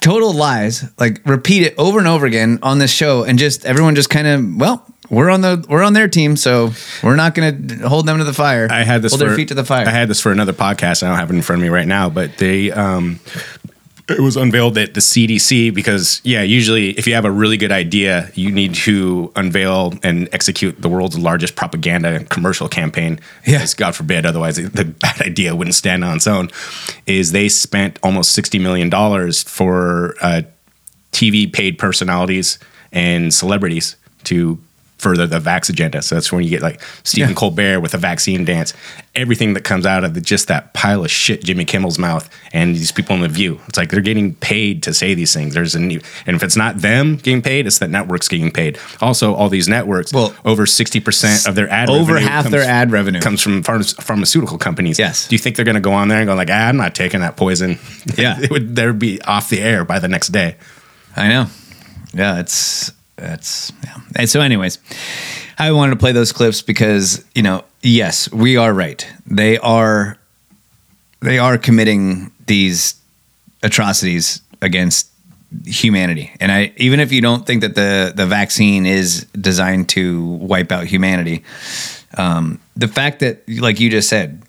total lies like repeat it over and over again on this show and just everyone just kind of well we're on the we're on their team so we're not going to hold them to the fire I had this hold for, their feet to the fire I had this for another podcast. I don't have it in front of me right now, but they um it was unveiled at the CDC because yeah, usually if you have a really good idea, you need to unveil and execute the world's largest propaganda and commercial campaign. Yeah. Yes, God forbid, otherwise the *laughs* bad idea wouldn't stand on its own. Is they spent almost sixty million dollars for uh, TV paid personalities and celebrities to further the vax agenda. So that's when you get like Stephen Yeah. Colbert with a vaccine dance. Everything that comes out of the, just that pile of shit Jimmy Kimmel's mouth and these people in the View. It's like they're getting paid to say these things. There's a new, and if it's not them getting paid, it's the networks getting paid. Also, all these networks, well, over sixty percent of their ad Over revenue half their ad revenue. comes from pharma- pharmaceutical companies. Yes. Do you think they're going to go on there and go like, ah, I'm not taking that poison? Yeah. *laughs* it would. They'd be off the air by the next day. I know. Yeah, it's it's yeah. And so, anyways, I wanted to play those clips because you know, yes, we are right. They are they are committing these atrocities against humanity. And I even if you don't think that the the vaccine is designed to wipe out humanity, um, the fact that like you just said,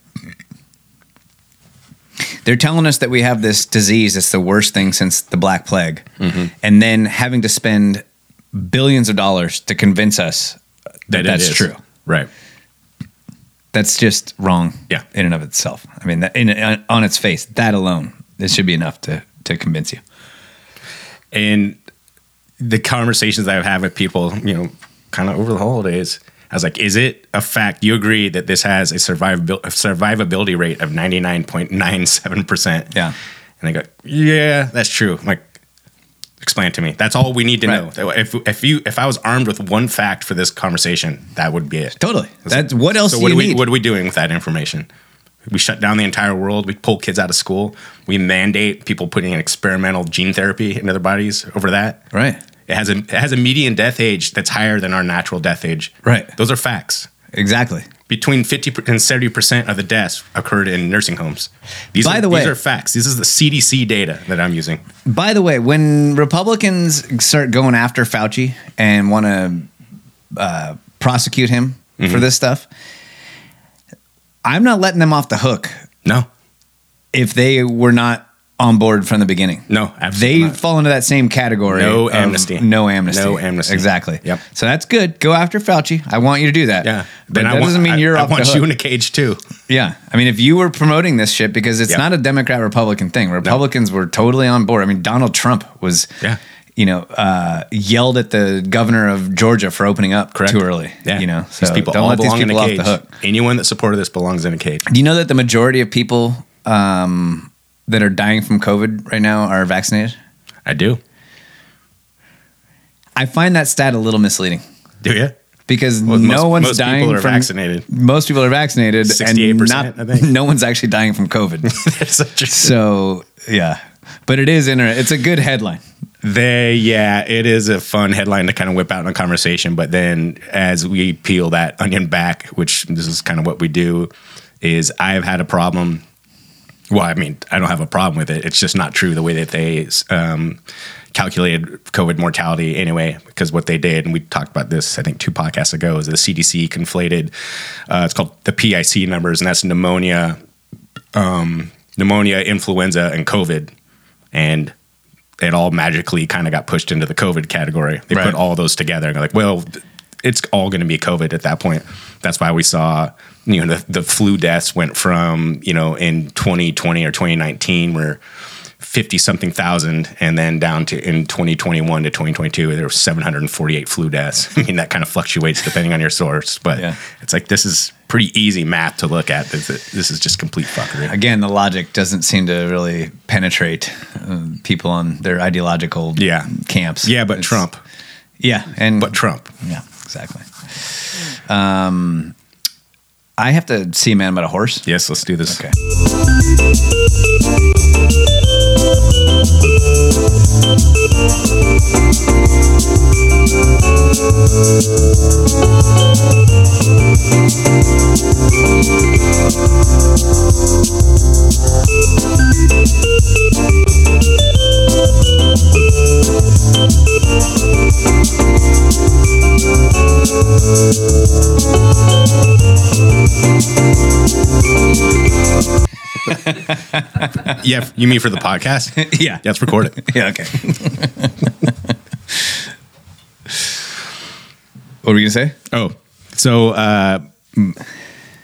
they're telling us that we have this disease It's the worst thing since the Black Plague, and then having to spend billions of dollars to convince us that, That that's true. Right. That's just wrong. Yeah. in and of itself. I mean, that, in, on its face, that alone, this should be enough to to convince you. and the conversations that I've had with people, you know, kind of over the holidays, I was like, is it a fact? You agree that this has a survivabil- a survivability rate of 99.97%? Yeah. And they go, yeah, that's true. I'm like, explain it to me. That's all we need to Right. know. If, if you, if I was armed with one fact for this conversation, that would be it. Totally. That's what else So do what we, need? what are we doing with that information? We shut down the entire world. We pull kids out of school. We mandate people putting in experimental gene therapy into their bodies over that. Right. It has a it has a median death age that's higher than our natural death age. Right. Those are facts. Exactly. Between fifty and seventy percent of the deaths occurred in nursing homes. These By are, the way- these are facts. This is the CDC data that I'm using. By the way, when Republicans start going after Fauci and want to uh, prosecute him Mm-hmm. for this stuff, I'm not letting them off the hook. No. If they were not on board from the beginning. No, absolutely They not. fall into that same category. No amnesty. No amnesty. No amnesty. Exactly. Yep. So that's good. Go after Fauci. I want you to do that. Yeah. But Then I that want- doesn't mean you're I off want the you in a cage too. *laughs* Yeah. I mean, if you were promoting this shit, because it's Yep. not a Democrat Republican thing, Republicans were totally on board. I mean, Donald Trump was, Yeah. you know, uh, yelled at the governor of Georgia for opening up Correct. too early. Yeah. You know, so these people don't all let these belong in people off cage. the hook. Anyone that supported this belongs in a cage. Do you know that the majority of people um, that are dying from COVID right now are vaccinated? I do. I find that stat a little misleading Do you? because Well, no most- one's most dying people are from vaccinated. Most people are vaccinated, and 68%, not, I think. *laughs* no one's actually dying from COVID. *laughs* That's such a so yeah, but it is inter- It's a good headline. They, yeah, it is a fun headline to kind of whip out in a conversation. But then as we peel that onion back, which this is kind of what we do, is I've had a problem. Well, I mean, I don't have a problem with it. It's just not true the way that they um, calculated COVID mortality anyway, because what they did, and we talked about this, I think, two podcasts ago, is the CDC conflated, uh, it's called the PIC numbers, and that's pneumonia, um, pneumonia, influenza, and COVID. And it all magically kind of got pushed into the COVID category. They Right. put all those together and they're like, well, it's all going to be COVID at that point. That's why we saw, you know, the, the flu deaths went from, you know, in 2020 or 2019 where 50 something thousand and then down to in 2021 to 2022 there were 748 flu deaths. *laughs* I mean that kind of fluctuates depending on your source but it's like this is pretty easy math to look at. This, this is just complete fuckery. Again, the logic doesn't seem to really penetrate uh, people on their ideological yeah. camps. yeah but trump. Yeah, and but trump. Yeah, exactly. Um, I have to see a man about a horse. yes let's do this Okay. Yeah you mean for the podcast *laughs* yeah yeah let's record it *laughs* Yeah. Okay. *laughs* what were you gonna say? Oh, so uh,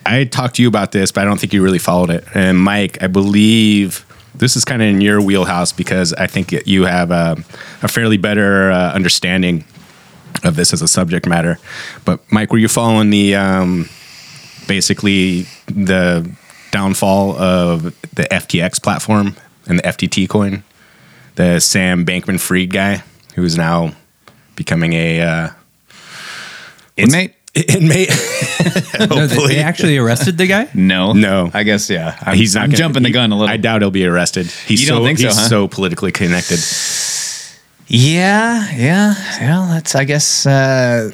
I talked to you about this, but I don't think you really followed it. And Mike, I believe this is kind of in your wheelhouse because I think you have a, a fairly better uh, understanding of this as a subject matter. But Mike, were you following the um, basically the downfall of the FTX platform and the FTT coin? The Sam Bankman Fried guy who is now becoming a uh, Inmate. *laughs* inmate. *laughs* No, they, Hopefully. they actually arrested the guy. No. No. I guess yeah. I'm, he's not I'm gonna- jumping the gun a little. I doubt he'll be arrested. He's You so don't think so, he's huh? so politically connected. Yeah, yeah. Well, that's I guess uh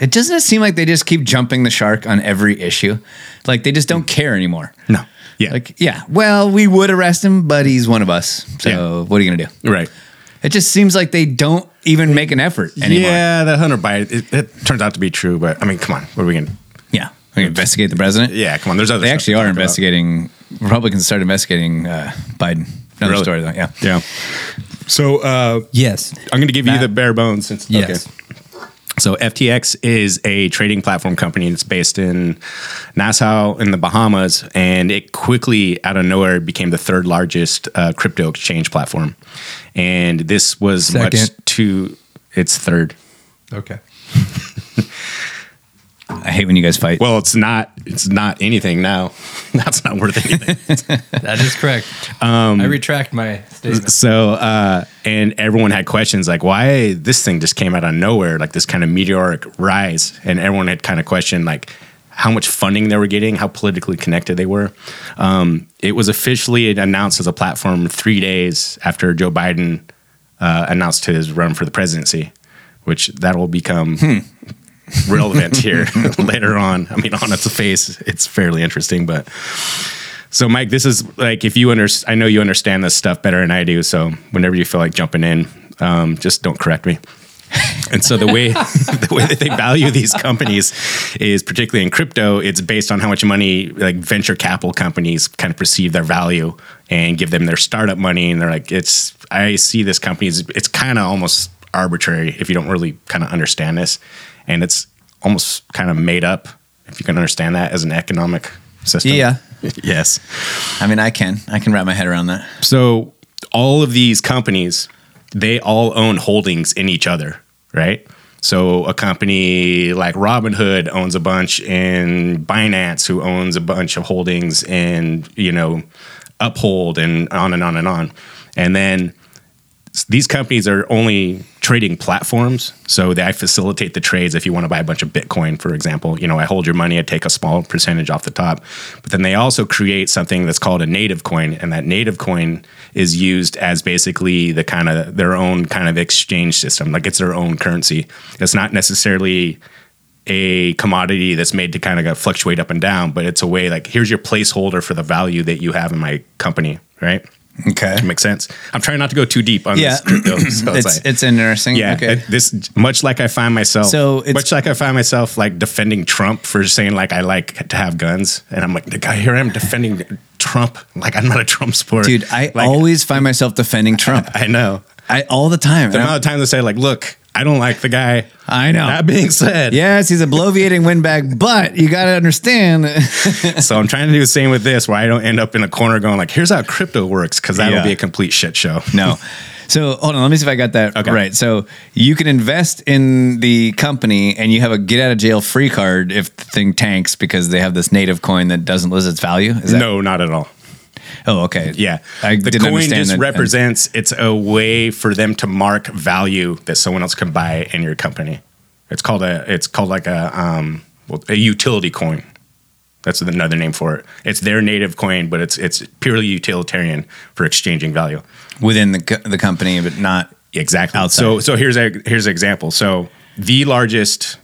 it doesn't seem like they just keep jumping the shark on every issue. Like they just don't care anymore. No. Yeah. Like, yeah. Well, we would arrest him, but he's one of us. So Yeah. what are you gonna do? Right. It just seems like they don't even make an effort anymore. Yeah, the Hunter Biden. It, it turns out to be true, but I mean, come on. What are we going to? Yeah. We investigate the president. Yeah, come on. There's other. They actually are talk about. investigating Republicans start investigating uh, Biden. Another Really? story though, yeah. Yeah. So uh, Yes. I'm going to give you the bare bones. Since Yes. okay. So FTX is a trading platform company that's based in Nassau in the Bahamas, and it quickly out of nowhere became the third largest uh, crypto exchange platform. And this was much Second. to its third. Okay. *laughs* I hate when you guys fight. Well, it's not. It's not anything now. *laughs* That's not worth anything. *laughs* That is correct. Um, I retract my statement. So, uh, and everyone had questions like, why this thing just came out of nowhere, like this kind of meteoric rise. And everyone had kind of questioned, like, how much funding they were getting, how politically connected they were. Um, it was officially announced as a platform three days after Joe Biden uh, announced his run for the presidency, which that will become relevant here *laughs* later on. I mean, on its face, it's fairly interesting, but. So, Mike, this is like if you under, I know you understand this stuff better than I do. So, whenever you feel like jumping in, um, just don't correct me. *laughs* And so the way *laughs* the way that they value these companies is particularly in crypto, it's based on how much money like venture capital companies kind of perceive their value and give them their startup money. And they're like, it's I see this company it's kind of almost arbitrary if you don't really kind of understand this, and it's almost kind of made up if you can understand that as an economic system. Yeah. *laughs* yes. I mean I can. I can wrap my head around that. So all of these companies, they all own holdings in each other, right? So a company like Robinhood owns a bunch in Binance, who owns a bunch of holdings in, you know, Uphold and on and on and on. And then these companies are only trading platforms. So they I facilitate the trades if you want to buy a bunch of Bitcoin, for example. You know, I hold your money, I take a small percentage off the top. But then they also create something that's called a native coin. And that native coin is used as basically the kind of their own kind of exchange system. Like it's their own currency. It's not necessarily a commodity that's made to kind of fluctuate up and down, but it's a way like here's your placeholder for the value that you have in my company, right? Okay, makes sense. I'm trying not to go too deep on Yeah. this crypto. So *clears throat* It's- like- it's interesting. Yeah, Okay. it- this much like I find myself. So it's- much like I find myself like defending Trump for saying like I like to have guns, and I'm like the guy here I am defending Trump. Like I'm not a Trump supporter, Dude, I Like, always find myself defending *laughs* Trump. I know. I all the time. The amount of times I say like, look, I don't like the guy. I know. That being said, Yes, he's a bloviating windbag, but you got to understand. *laughs* so I'm trying to do the same with this, where I don't end up in a corner going like, "Here's how crypto works," because that'll Yeah. be a complete shit show. *laughs* No. So hold on, let me see if I got that right. So you can invest in the company and you have a get out of jail free card if the thing tanks because they have this native coin that doesn't lose its value. Is that no, not at all. Oh, okay. Yeah, I the coin just that. represents. It's a way for them to mark value that someone else can buy in your company. It's called a. It's called like a um well, a utility coin. That's another name for it. It's their native coin, but it's it's purely utilitarian for exchanging value within the co- the company, but not exactly. outside. So so here's a here's an example. So the largest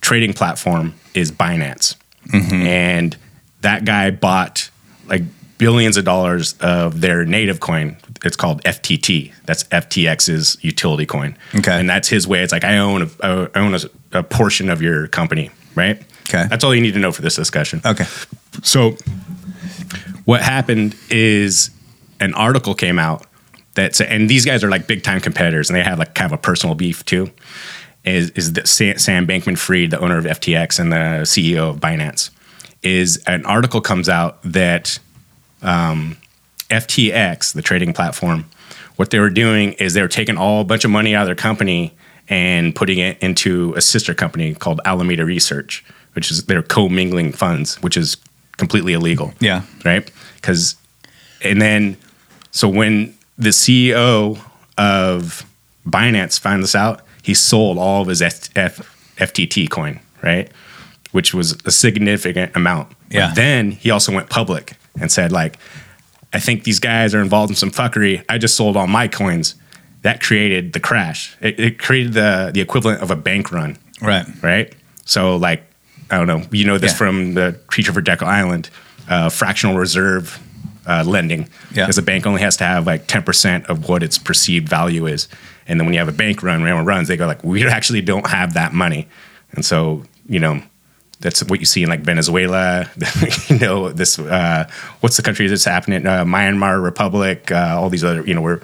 trading platform is Binance, Mm-hmm. and that guy bought like billions of dollars of their native coin. It's called FTT. That's FTX's utility coin. Okay, and that's his way. It's like I own a, I own a, a portion of your company, right? Okay, that's all you need to know for this discussion. Okay, so what happened is an article came out that said, and these guys are like big time competitors, and they have like kind of a personal beef too. Is is that Sam, Sam Bankman Fried, the owner of FTX and the CEO of Binance, is an article comes out that um, FTX, the trading platform, what they were doing is they were taking all a bunch of money out of their company and putting it into a sister company called Alameda Research, which is they're commingling funds, which is completely illegal. Yeah. Right. Because, and then, so when the CEO of Binance found this out, he sold all of his F- F- FTT coin, right? Which was a significant amount. But Yeah. then he also went public and said, like, I think these guys are involved in some fuckery. I just sold all my coins. That created the crash. It, it created the the equivalent of a bank run. Right. Right. So like, I don't know. You know this Yeah. from the Creature from Jekyll Island, uh, fractional reserve uh, lending. Yeah. Because a bank only has to have like ten percent of what its perceived value is, and then when you have a bank run, when everyone runs, they go like, we actually don't have that money, and so you know. That's what you see in like Venezuela. *laughs* you know this. Uh, what's the country that's happening? Uh, Weimar Republic. Uh, all these other. You know where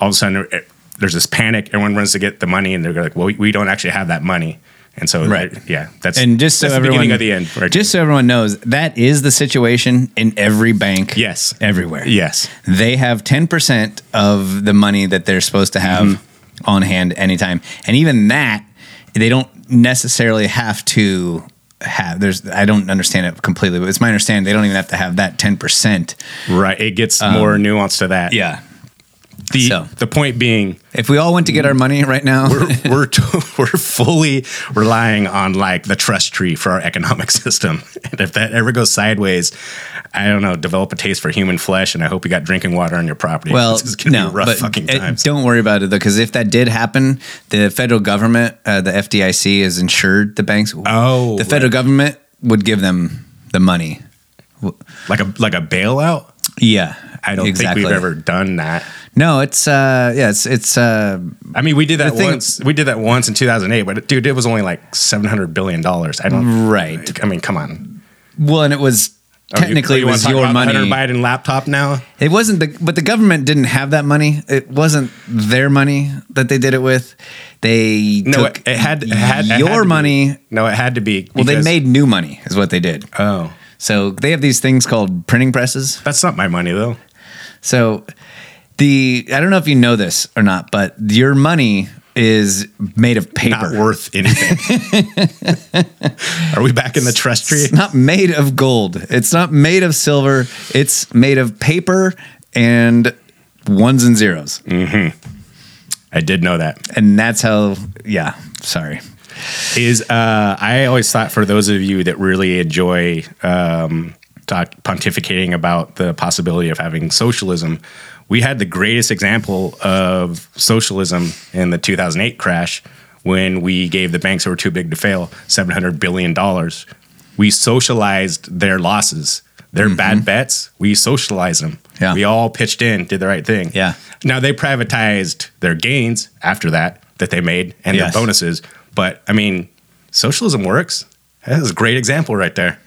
all of a sudden eh, there's this panic. Everyone runs to get the money, and they're like, "Well, we, we don't actually have that money." And so, Right. that- yeah, that's and just so everyone, the beginning of the end. Right just so everyone knows, that is the situation in every bank. Yes, everywhere. Yes, they have ten percent of the money that they're supposed to have Mm-hmm. on hand anytime, and even that they don't necessarily have to have. There's I don't understand it completely, but it's my understanding they don't even have to have that ten percent. Right, it gets Um, more nuanced to that. Yeah. The the point being, if we all went to get our money right now, we're *laughs* we're, t- *laughs* we're fully relying on like the trust tree for our economic *laughs* system. And if that ever goes sideways, I don't know. Develop a taste for human flesh, and I hope you got drinking water on your property. Well, this is gonna no, be rough but fucking it- times. don't worry about it though, because if that did happen, the federal government, uh, the FDIC, has insured the banks. Oh, the federal government would give them the money, like a like a bailout. Yeah, I don't exactly. think we've ever done that. No, it's uh, yeah, it's it's. Uh, I mean, we did that thing- once. We did that once in 2008, but dude, it was only like 700 billion dollars. I don't. Right. I mean, come on. Well, and it was Oh, you- technically you it was your money. Hunter Biden laptop now. It wasn't the, but the government didn't have that money. It wasn't their money that they did it with. They No, took it had, it had it had your to be. money. No, it had to be. Well, they made new money, is what they did. Oh, so they have these things called printing presses. That's not my money though. So the I don't know if you know this or not, but your money is made of paper. Not worth anything. Are we back in the trust tree? It's not made of gold. It's not made of silver. It's made of paper and ones and zeros. Mm-hmm. I did know that. And that's how, yeah, sorry. Is uh, I always thought for those of you that really enjoy um, talk, pontificating about the possibility of having socialism, we had the greatest example of socialism in the 2008 crash when we gave the banks that were too big to fail $700 billion. We socialized their losses, their bad mm-hmm. bets. We socialized them. Yeah. We all pitched in, did the right thing. Yeah. Now they privatized their gains after that that they made and Yes. their bonuses. But I mean, socialism works. That is a great example right there.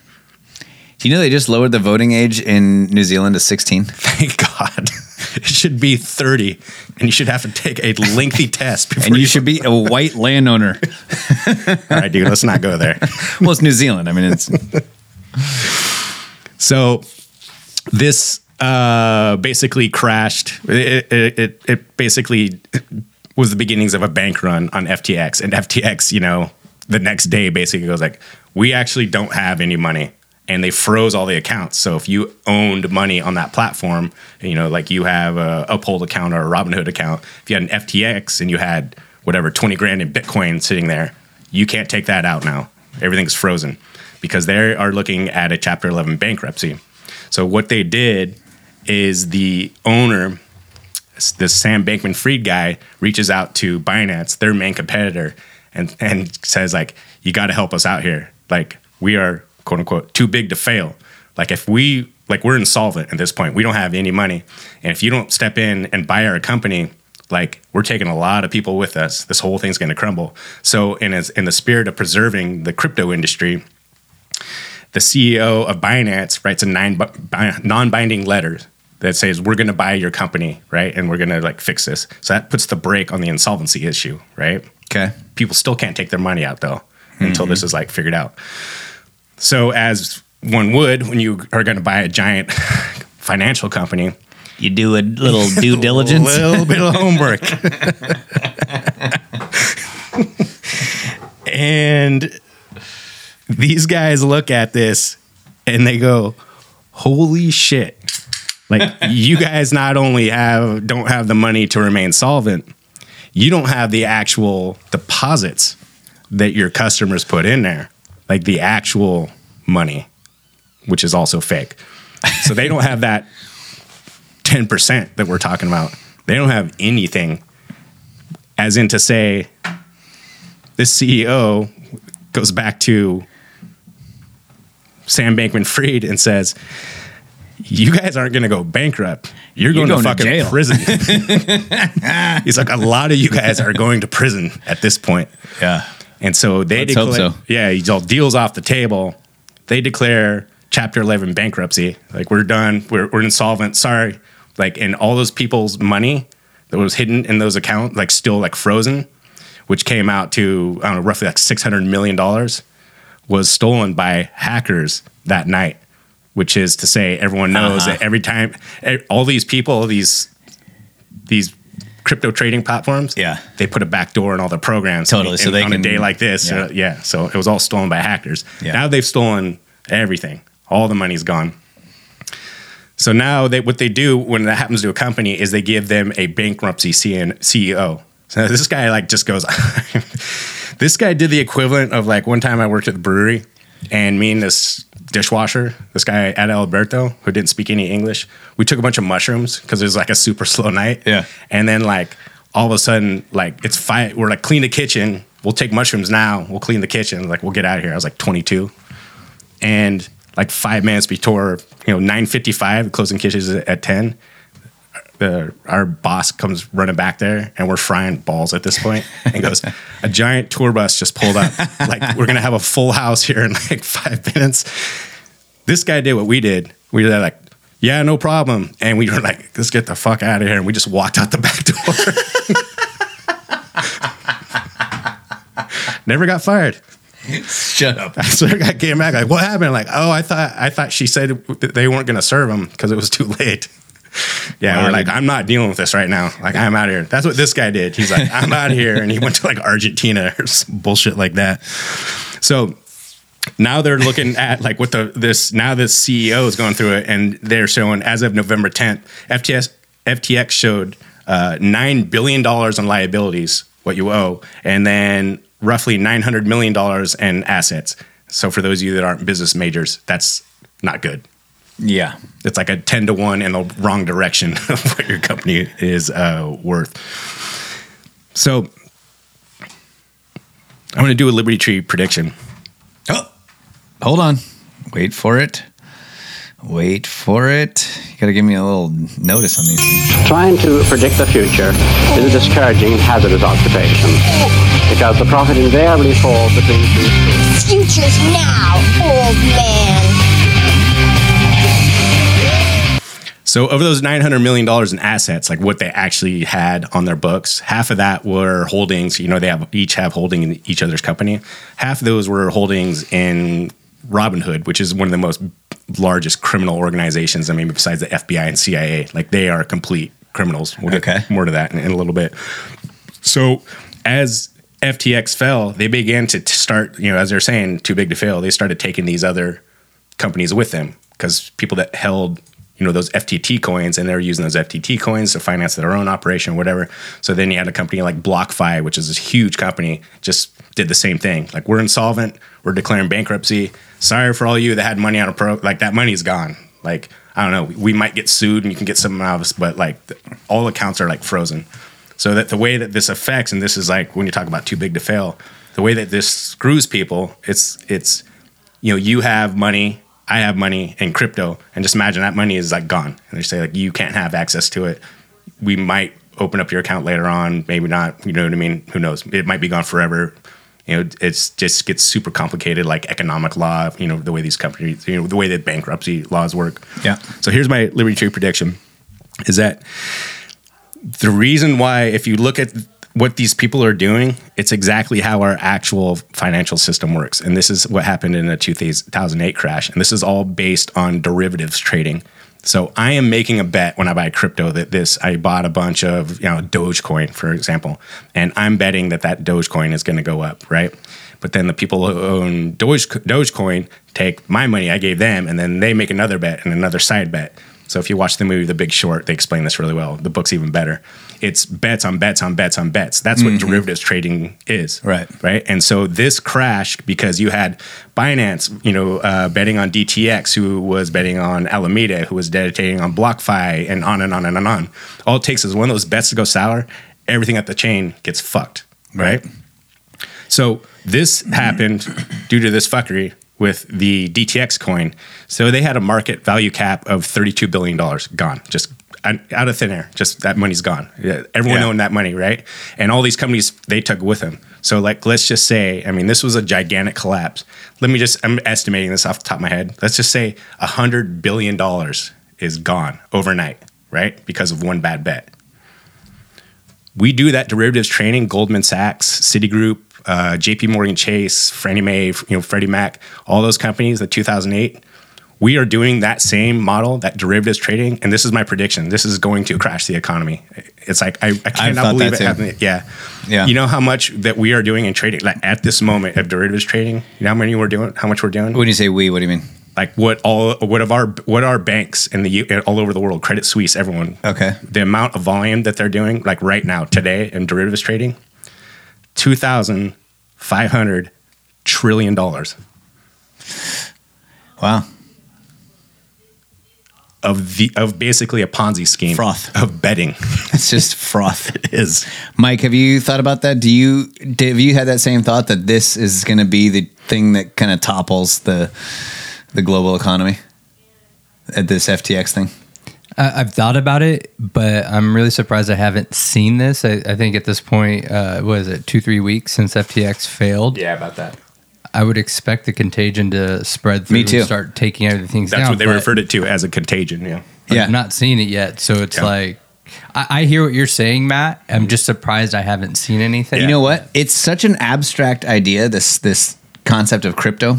Do you know they just lowered the voting age in New Zealand to 16? *laughs* Thank God. it should be 30 and you should have to take a lengthy test before And you should be a white landowner. *laughs* all right dude let's not go there *laughs* well, it's New Zealand. I mean, it's so this uh, basically crashed. It, it, it, it basically was the beginnings of a bank run on FTX. And FTX, you know, the next day basically goes like, we actually don't have any money. And they froze all the accounts. So if you owned money on that platform, you know, like you have a Uphold account or a Robinhood account, if you had an FTX and you had whatever 20 grand in Bitcoin sitting there, you can't take that out now. Everything's frozen because they are looking at a Chapter 11 bankruptcy. So what they did is the owner, this Sam Bankman Fried guy, reaches out to Binance, their main competitor, and and says like, "You got to help us out here. Like we are quote unquote too big to fail. Like if we like we're insolvent at this point, we don't have any money, and if you don't step in and buy our company." Like we're taking a lot of people with us. This whole thing's going to crumble. So, in as, in the spirit of preserving the crypto industry, the CEO of Binance writes a nine, bi- non-binding letter that says we're going to buy your company, right, and we're going to like fix this. So that puts the brake on the insolvency issue, right? Okay. People still can't take their money out though until mm-hmm. this is like figured out. So as one would when you are going to buy a giant *laughs* financial company, you do a little due *laughs* diligence, a little bit of homework. *laughs* and these guys look at this and they go, "Holy shit!" Like you guys not only have don't have the money to remain solvent, you don't have the actual deposits that your customers put in there, like the actual money, which is also fake. So they don't have that ten percent that we're talking about. They don't have anything, as in to say, this CEO goes back to Sam Bankman Fried and says, You guys aren't going to go bankrupt. You're You're going, going to fucking jail." prison. *laughs* He's like, A lot of you guys are going to prison at this point. Yeah. And so they Let's declare, so. yeah, he's all deals off the table. They declare Chapter 11 bankruptcy. Like, we're done. We're, we're insolvent. Sorry. Like, and all those people's money that was hidden in those accounts, like, still like frozen, which came out to, I don't know, roughly like $600 million was stolen by hackers that night, which is to say, everyone knows Uh-huh. that every time, all these people, these, these, Crypto trading platforms, Yeah. they put a backdoor in all their programs. Totally, so And they on can- a day like this, yeah. uh, yeah. So it was all stolen by hackers. Yeah. Now they've stolen everything. All the money's gone. So now they what they do when that happens to a company is they give them a bankruptcy CN, CEO. So *laughs* this guy like just goes. *laughs* this guy did the equivalent of like one time I worked at the brewery, and me and this dishwasher, this guy Ed Alberto, who didn't speak any English, we took a bunch of mushrooms because it was like a super *laughs* slow night. Yeah. And then like all of a sudden, like it's five. We're like clean the kitchen. We'll take mushrooms now. We'll clean the kitchen. Like we'll get out of here. I was like 22 and like five minutes before you know 9.55 closing kitchens at at 10 the, our boss comes running back there and we're frying balls at this point and goes a giant tour bus just pulled up. *laughs* Like we're gonna have a full house here in like five minutes. This guy did what we did. We were like yeah no problem. And we were like let's get the fuck out of here. And we just walked out the back door. *laughs* Never got fired. Shut up. I swear, I came back like, what happened? Like, oh, I thought I thought she said they weren't going to serve him because it was too late. Yeah, Wow, we're like. I'm not dealing with this right now. Like, I'm out of here. That's what this guy did. He's like, I'm out of here, and he went to like Argentina or some bullshit like that. So now they're looking at like what the this now this CEO is going through it, and they're showing as of November 10th, FTS FTX showed uh, nine billion dollars in liabilities, what you owe, and then roughly nine hundred million dollars in assets. So for those of you that aren't business majors, that's not good. Yeah. It's like a ten to one in the wrong direction *laughs* of what your company is uh, worth. So I'm going to do a Liberty Tree prediction. Oh, hold on. Wait for it. Wait for it. You got to give me a little notice on these things. Trying to predict the future is a discouraging and hazardous occupation because the prophet invariably falls between two stools. Future's now, old man. So of those nine hundred million dollars in assets, like what they actually had on their books, half of that were holdings. You know, they have each have holding in each other's company. Half of those were holdings in Robinhood, which is one of the most largest criminal organizations. I mean, besides the FBI and CIA, like they are complete criminals. We'll get more to that in, in a little bit. So as FTX fell, they began to start, you know, as they're saying, too big to fail. They started taking these other companies with them because people that held, you know, those FTT coins and they're using those FTT coins to finance their own operation, whatever. So then you had a company like BlockFi, which is this huge company, just did the same thing. Like we're insolvent, we're declaring bankruptcy. Sorry for all you that had money on a pro, like that money's gone. Like I don't know, we might get sued and you can get some out of us, but like all accounts are like frozen. So that the way that this affects, and this is like when you talk about too big to fail, the way that this screws people, it's it's you know you have money, I have money in crypto, and just imagine that money is like gone, and they say like you can't have access to it. We might open up your account later on, maybe not. You know what I mean? Who knows? It might be gone forever. You know, it's just gets super complicated, like economic law. You know, the way these companies, you know, the way that bankruptcy laws work. Yeah. So here's my Liberty Tree prediction: is that the reason why, if you look at what these people are doing, it's exactly how our actual financial system works. And this is what happened in the 2008 crash. And this is all based on derivatives trading. So I am making a bet when I buy crypto that this I bought a bunch of you know Dogecoin for example, and I'm betting that that Dogecoin is going to go up, right? But then the people who own Doge, Dogecoin take my money I gave them, and then they make another bet and another side bet. So if you watch the movie The Big Short, they explain this really well. The book's even better. It's bets on bets on bets on bets. That's what Mhm. derivatives trading is. Right. Right. And so this crashed because you had Binance, you know, uh, betting on DTX, who was betting on Alameda, who was dedicating on BlockFi, and on and on and on and on. All it takes is one of those bets to go sour, everything at the chain gets fucked. Right. So this happened due to this fuckery with the DTX coin. So they had a market value cap of $32 billion gone, just out of thin air. Just that money's gone. Everyone Yeah. owned that money, right? And all these companies, they took with them. So like, let's just say, I mean, this was a gigantic collapse. Let me just, I'm estimating this off the top of my head. Let's just say $100 billion is gone overnight, right? Because of one bad bet we do that derivatives trading. Goldman Sachs, Citigroup, uh, J.P. Morgan Chase, Fannie Mae, you know, Freddie Mac, all those companies. The 2008, we are doing that same model, that derivatives trading, and this is my prediction. This is going to crash the economy. It's like I, I cannot believe it too. happening. Yeah, Yeah. You know how much that we are doing in trading, like at this moment of derivatives trading. You know how many we're doing? How much we're doing? When you say we, what do you mean? Like what all what of our what our banks in the U- all over the world, Credit Suisse, everyone. Okay. The amount of volume that they're doing, like right now, today in derivatives trading, two thousand five hundred trillion dollars Wow. of the of basically a Ponzi scheme Froth. of betting. *laughs* It's just froth. *laughs* it is. Mike, have you thought about that? Do you have you had that same thought that this is going to be the thing that kind of topples the the global economy? At this FTX thing. I, I've thought about it, but I'm really surprised I haven't seen this. I, I think at this point, uh, what is it, two, three weeks since FTX failed? Yeah, about that. I would expect the contagion to spread through Me too. and start taking everything That's down. what they referred it to as a contagion. Yeah. but I've not seen it yet. So it's Yeah. like, I, I hear what you're saying, Matt. I'm just surprised I haven't seen anything. You know what? It's such an abstract idea. This this concept of crypto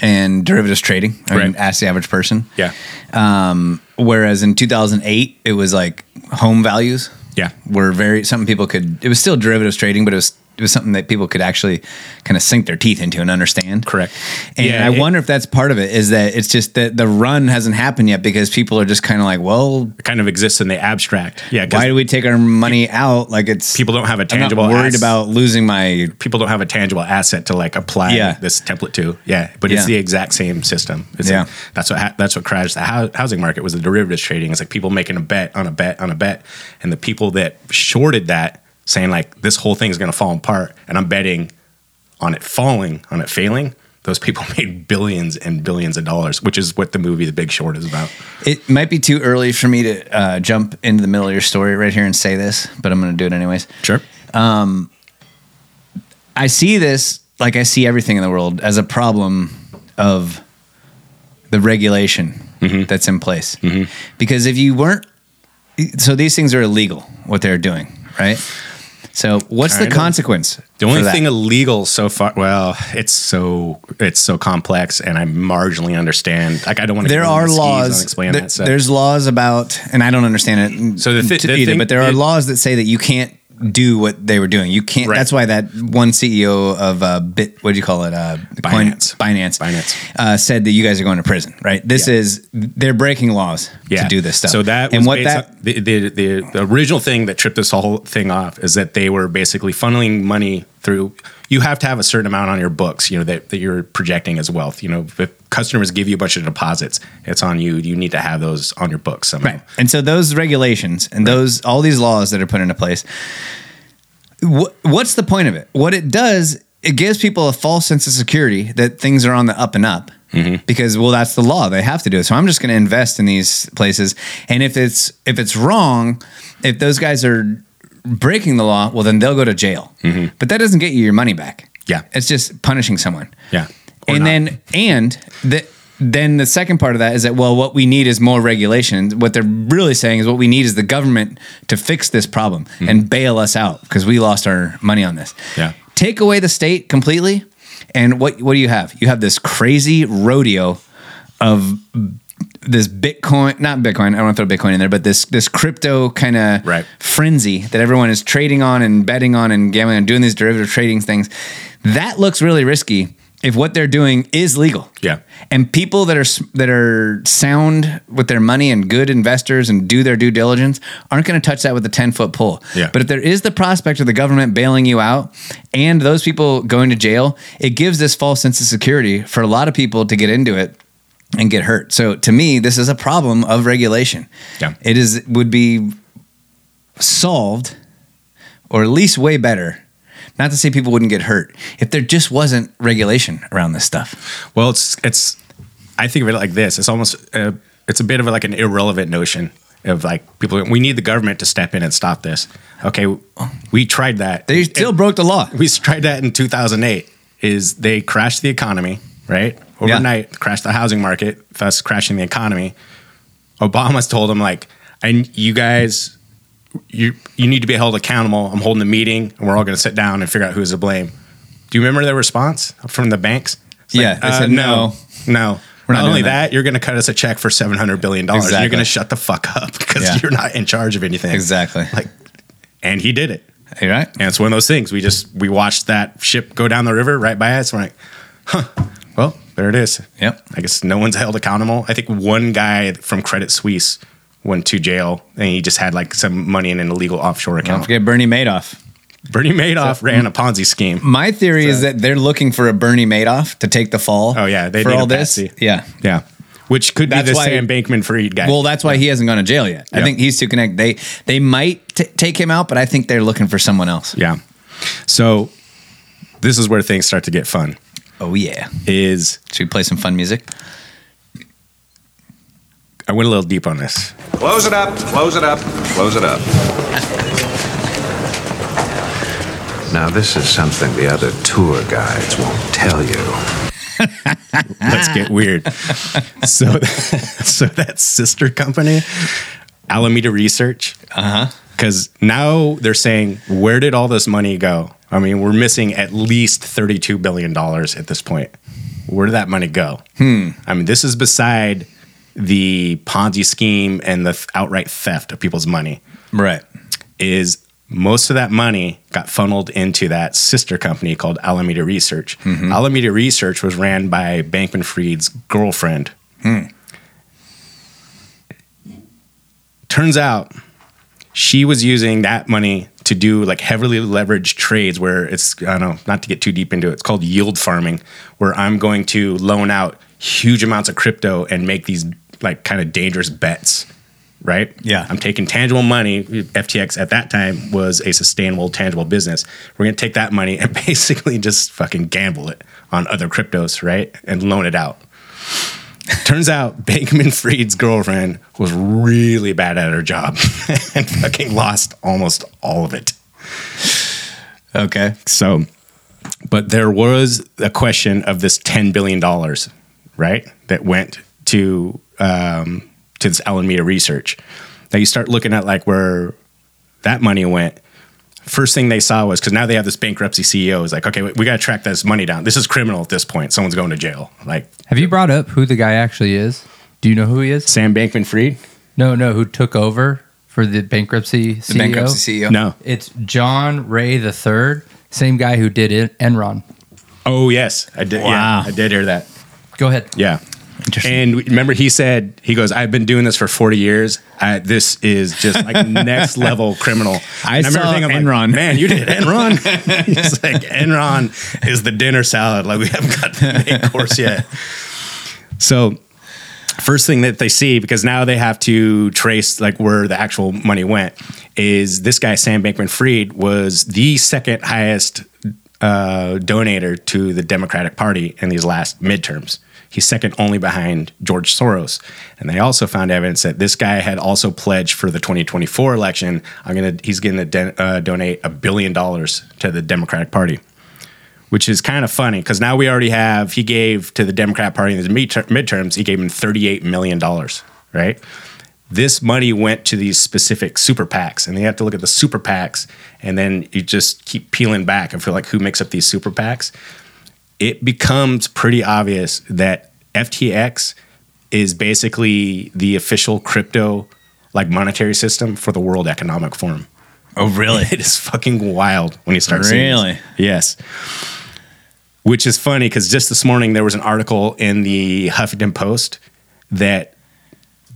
and derivatives trading. I mean, ask the average person. Yeah. Um, whereas in 2008, it was like home values. Yeah. Were very something people could. It was still derivatives trading, but it was it was something that people could actually kind of sink their teeth into and understand. Correct. And Yeah, I it- wonder if that's part of it. Is that it's just that the run hasn't happened yet because people are just kind of like, well, It kind of exists in the abstract. Yeah. why do we take our money out? Like it's people don't have a I'm tangible not worried ass- about losing my people don't have a tangible asset to like apply Yeah. this template to. Yeah, but it's Yeah. the exact same system. It's Yeah. like- that's what ha- that's what crashed the hou- housing market was the derivatives trading. It's like people making a bet on a bet on a bet, and the people that shorted that saying like this whole thing is going to fall apart, and I'm betting on it falling, on it failing. Those people *laughs* made billions and billions of dollars, which is what the movie The Big Short is about. It might be too early for me to uh, jump into the middle of your story right here and say this, but I'm going to do it anyways. Sure. Um, I see this like I see everything in the world as a problem of the regulation that's in place. Because if you weren't, so these things are illegal, what they're doing, right? So what's the of. consequence? The only thing illegal so far, well, it's so it's so complex, and I marginally understand. Like I don't want to. there are laws. Explain there- that. stuff. There's laws about, and I don't understand it. So the thi- t- the either, thing- but there are it- laws that say that you can't do what they were doing. You can't. That's why that one CEO of uh, Bit, what do you call it? Uh, Binance. Coin, Binance. Binance uh, said that you guys are going to prison. Right. This is they're breaking laws to do this stuff. So that and was what that on- the, the the the original thing that tripped this whole thing off is that they were basically funneling money through. You have to have a certain amount on your books, you know, that, that you're projecting as wealth. You know, if customers give you a bunch of deposits, it's on you. You need to have those on your books somehow. Right. And so those regulations and those all these laws that are put into place, wh- what's the point of it? What it does, it gives people a false sense of security that things are on the up and up. Mm-hmm. Because well, that's the law; they have to do it. So I'm just going to invest in these places, and if it's if it's wrong, if those guys are breaking the law, well, then they'll go to jail. Mm-hmm. But that doesn't get you your money back. Yeah, it's just punishing someone. Yeah. and then and the, then the second part of that is that well what we need is more regulation what they're really saying is what we need is the government to fix this problem mm-hmm. and bail us out because we lost our money on this Yeah. take away the state completely and what what do you have? You have this crazy rodeo of this bitcoin not bitcoin i don't want to throw bitcoin in there but this this crypto kind of frenzy that everyone is trading on and betting on and gambling and doing these derivative trading things. That looks really risky if what they're doing is legal Yeah. and people that are that are sound with their money and good investors and do their due diligence aren't going to touch that with a 10 foot pole Yeah. but if there is the prospect of the government bailing you out and those people going to jail it gives this false sense of security for a lot of people to get into it and get hurt so to me this is a problem of regulation Yeah. it is would be solved or at least way better not to say people wouldn't get hurt if there just wasn't regulation around this stuff Well, it's it's. I think of it like this. It's almost. Uh, it's a bit of like an irrelevant notion of like people. We need the government to step in and stop this. Okay, we tried that. They still broke the law. We tried that in 2008. Is they crashed the economy right overnight, crashed the housing market, thus crashing the economy. Obama's told them like, and you guys. You you need to be held accountable. I'm holding a meeting, and we're all going to sit down and figure out who's to blame. Do you remember their response from the banks? It's Yeah, they said, uh, no, no. We're not not only that, that. you're going to cut us a check for seven hundred billion dollars. and You're going to shut the fuck up *laughs* because Yeah. you're not in charge of anything. Exactly. Like, and he did it. You're right. And it's one of those things. We just we watched that ship go down the river right by us. We're like, huh. Well, there it is. Yep. I guess no one's held accountable. I think one guy from Credit Suisse went to jail and he just had like some money in an illegal offshore Don't account. forget Bernie Madoff. Bernie Madoff ran a Ponzi scheme. My theory is that they're looking for a Bernie Madoff to take the fall. Oh yeah, they for all this. Yeah, Yeah. Which could That's be the why- Sam Bankman Fried guy. Well, that's why he hasn't gone to jail yet. I think he's too connected. They they might t- take him out, but I think they're looking for someone else. Yeah. So this is where things start to get fun. Oh yeah. Is should we play some fun music? I went a little deep on this. Close it up, close it up, close it up. Now, this is something the other tour guides won't tell you. *laughs* Let's get weird. so, *laughs* so that sister company, Alameda Research, uh huh. Because now they're saying, where did all this money go? I mean, we're missing at least thirty-two billion dollars at this point. Where did that money go? Hmm. I mean, this is beside the Ponzi scheme and the outright theft of people's money. Right. Is most of that money got funneled into that sister company called Alameda Research. Mhm. Alameda Research was ran by Bankman Fried's girlfriend. Hmm. Turns out she was using that money to do like heavily leveraged trades where it's I don't know, not to get too deep into it. It's called yield farming, where I'm going to loan out huge amounts of crypto and make these like kind of dangerous bets. Right? Yeah. I'm taking tangible money. FTX at that time was a sustainable, tangible business. We're gonna take that money and *laughs* basically just fucking gamble it on other cryptos, right? And loan it out. Turns out Bankman Fried's girlfriend was really bad at her job *laughs* and fucking lost almost all of it. Okay. So, but there was a question of this $10 billion, right? That went to um, to this Alameda research. Now you start looking at like where that money went. First thing they saw was because now they have this bankruptcy CEO is like, okay, we, we got to track this money down. This is criminal at this point. Someone's going to jail. Like Have you brought up who the guy actually is? Do you know who he is? Sam Bankman Fried? No, no, who took over for the bankruptcy CEO? The bankruptcy CEO? No. It's John Ray the Third, same guy who did it, Enron. Oh yes, I did. Wow. Yeah, I did hear that. Go ahead. Yeah. And remember, he said, he goes, I've been doing this for 40 years. I, this is just like *laughs* next level criminal. I And saw like, Enron. Man, you did *laughs* Enron. He's like, Enron is the dinner salad. Like, we haven't got the main *laughs* course yet. So, first thing that they see, because now they have to trace like where the actual money went, is this guy, Sam Bankman Fried, was the second highest uh, donator to the Democratic Party in these last midterms. He's second only behind George Soros. And they also found evidence that this guy had also pledged for the 2024 election. I'm gonna he's to de- uh, donate a billion dollars to the Democratic Party, which is kind of funny because now we already have he gave to the Democrat Party in the midter- midterms. He gave him 38 million dollars, right? This money went to these specific super PACs, and you have to look at the super PACs, and then you just keep peeling back and feel like who makes up these super PACs it becomes pretty obvious that FTX is basically the official crypto like monetary system for the World Economic Forum. Oh, really? *laughs* It is fucking wild when you start seeing this. Really? Yes. Which is funny because just this morning there was an article in the Huffington Post that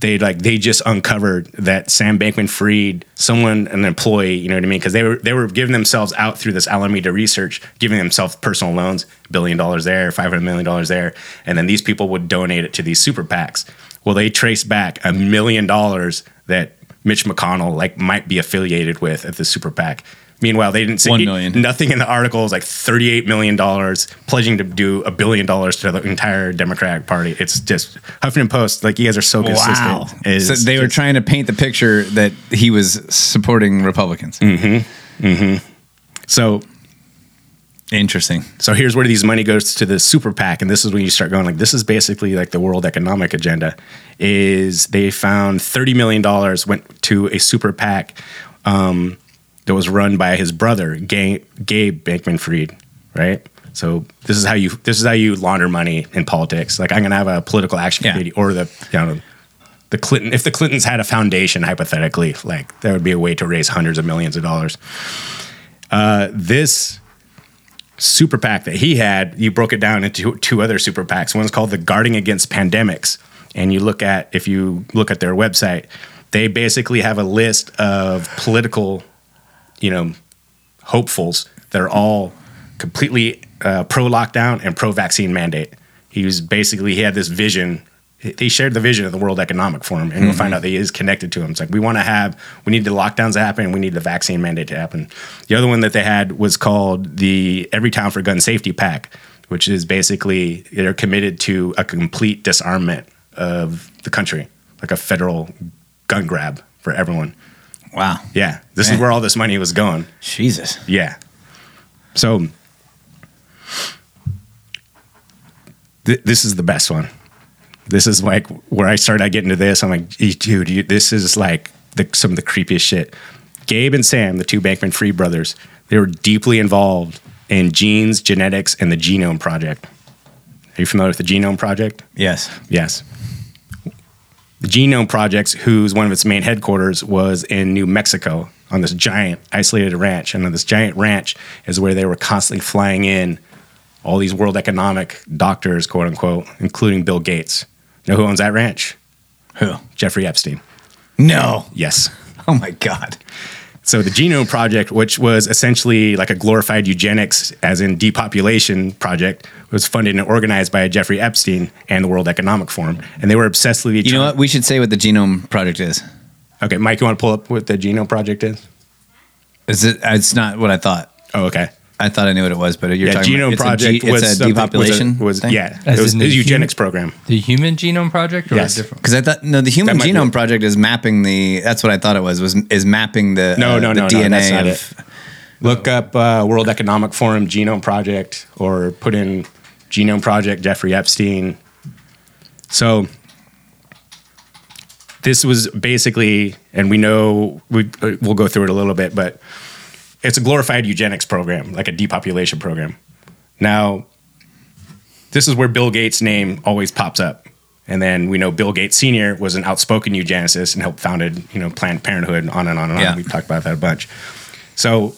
they like they just uncovered that Sam Bankman Fried, someone, an employee, you know what I mean? Because they were they were giving themselves out through this Alameda research, giving themselves personal loans, billion dollars there, five hundred million dollars there, and then these people would donate it to these super PACs. Well, they traced back a million dollars that Mitch McConnell like might be affiliated with at the super PAC. Meanwhile, they didn't say One million. nothing in the article is like $38 million pledging to do a billion dollars to the entire Democratic Party. It's just Huffington Post, like you guys are so consistent. Is So they were trying to paint the picture that he was supporting Republicans. Mm-hmm. Mm-hmm. So interesting. So here's where these money goes to the super PAC, and this is when you start going like, this is basically like the World Economic Agenda. Is they found thirty million dollars went to a super PAC um, that was run by his brother, Gabe, Gabe Bankman Fried, right? So this is how you this is how you launder money in politics. Like I'm gonna have a political action committee or the you know the Clinton if the Clintons had a foundation hypothetically, like there would be a way to raise hundreds of millions of dollars. Uh, this super PAC that he had, you broke it down into two other super PACs. One's called the Guarding Against Pandemics, and you look at if you look at their website, they basically have a list of political, you know, hopefuls that are all completely uh, pro lockdown and pro vaccine mandate. He was basically he had this vision. He shared the vision of the World Economic Forum, and you'll Mhm. find out that he is connected to him. It's like we want to have, we need the lockdowns to happen, and we need the vaccine mandate to happen. The other one that they had was called the Everytown for Gun Safety PAC, which is basically they're committed to a complete disarmament of the country, like a federal gun grab for everyone. Wow. Yeah, this Man. is where all this money was going. Jesus. Yeah. So th- this is the best one. This is like where I started getting to this. I'm like, dude, you, this is like the, some of the creepiest shit. Gabe and Sam, the two Bankman Fried brothers, they were deeply involved in genes, genetics, and the Genome Project. Are you familiar with the Genome Project? Yes. Yes. The Genome Project, whose one of its main headquarters was in New Mexico on this giant isolated ranch. And on this giant ranch is where they were constantly flying in all these world economic doctors, quote unquote, including Bill Gates. You know who owns that ranch? Who? Jeffrey Epstein. No. Yes. Oh my God. So the Genome Project, which was essentially like a glorified eugenics, as in depopulation project, was funded and organized by Jeffrey Epstein and the World Economic Forum, and they were obsessively. You know what? We should say what the Genome Project is. Okay, Mike, you want to pull up what the Genome Project is? Is it? It's not what I thought. Oh, okay. I thought I knew what it was, but you're yeah, talking Genome about, it's Project a, G- was it's a depopulation. Was, a, was thing? yeah, As it was in the eugenics human- program. The Human Genome Project or Yes. Because I thought no, the Human That Genome. Project is mapping the. That's what I thought it was. Was is mapping the No, uh, no, the no, DNA no, that's not of. it. Look up uh, World Economic Forum Genome Project or put in Genome Project Jeffrey Epstein. So this was basically, and we know we uh, we'll go through it a little bit, but it's a glorified eugenics program, like a depopulation program. Now, this is where Bill Gates' name always pops up. And then we know Bill Gates Sr. was an outspoken eugenicist and helped founded, you know, Planned Parenthood, and on and on and Yeah. on. We've talked about that a bunch. So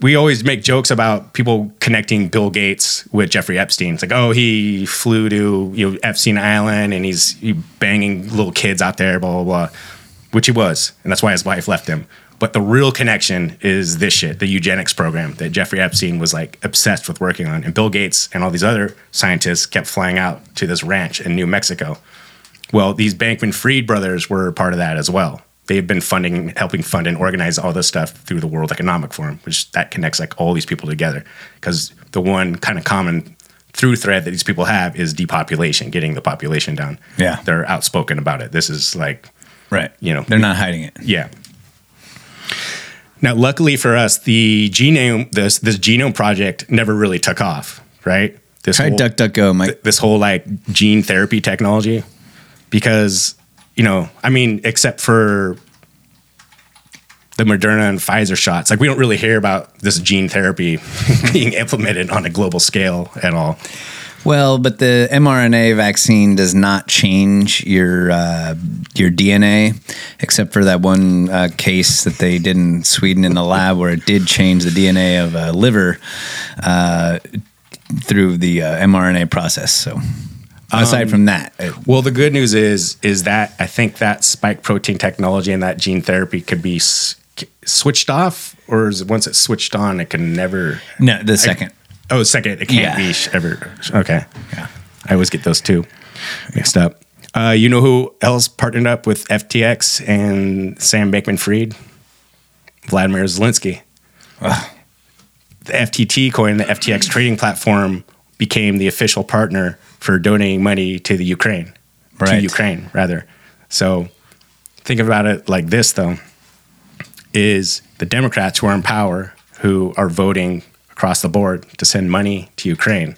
we always make jokes about people connecting Bill Gates with Jeffrey Epstein. It's like, oh, he flew to you know Epstein Island and he's he banging little kids out there, blah blah blah, which he was, and that's why his wife left him. But the real connection is this shit, the eugenics program that Jeffrey Epstein was like obsessed with working on, and Bill Gates and all these other scientists kept flying out to this ranch in New Mexico. Well, these Bankman Fried brothers were part of that as well. They've been funding, helping fund and organize all this stuff through the World Economic Forum, which that connects like all these people together. Because the one kind of common through thread that these people have is depopulation, getting the population down. Yeah. they're outspoken about it. This is like, right? You know, They're not hiding it. yeah. Now, luckily for us, the genome this this genome project never really took off. Right? This Try whole- DuckDuckGo, Mike. th- this whole like gene therapy technology because you know i mean except for the moderna and pfizer shots like we don't really hear about this gene therapy *laughs* being implemented on a global scale at all Well, but the mRNA vaccine does not change your uh, your DNA, except for that one uh, case that they did in Sweden in the lab, where it did change the DNA of a liver uh, through the uh, mRNA process. So, aside Um, from that, it- well the good news is is that i think that spike protein technology and that gene therapy could be s- switched off or is it once it's switched on it can never no, the second. Oh second. It can't Yeah. be sh- ever. Okay. Yeah. I always get those two mixed up. Uh, you know who else partnered up with ftx and sam bankman fried vladimir zelensky the ftt coin the ftx trading platform became the official partner for donating money to the ukraine. To ukraine rather. So think about it like this though is the democrats who are in power who are voting across the board to send money to ukraine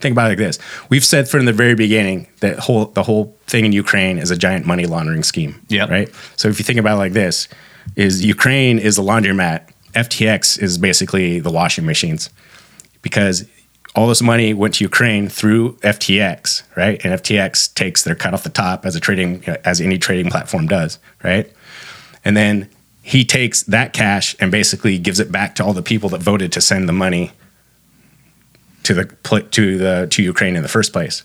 think about it like this we've said from the very beginning that whole the whole thing in ukraine is a giant money laundering scheme Yeah. right so if you think about it like this is ukraine is the laundromat ftx is basically the washing machines because all this money went to Ukraine through FTX, right? And FTX takes their cut off the top as a trading as any trading platform does, right? And then he takes that cash and basically gives it back to all the people that voted to send the money to the to the to Ukraine in the first place.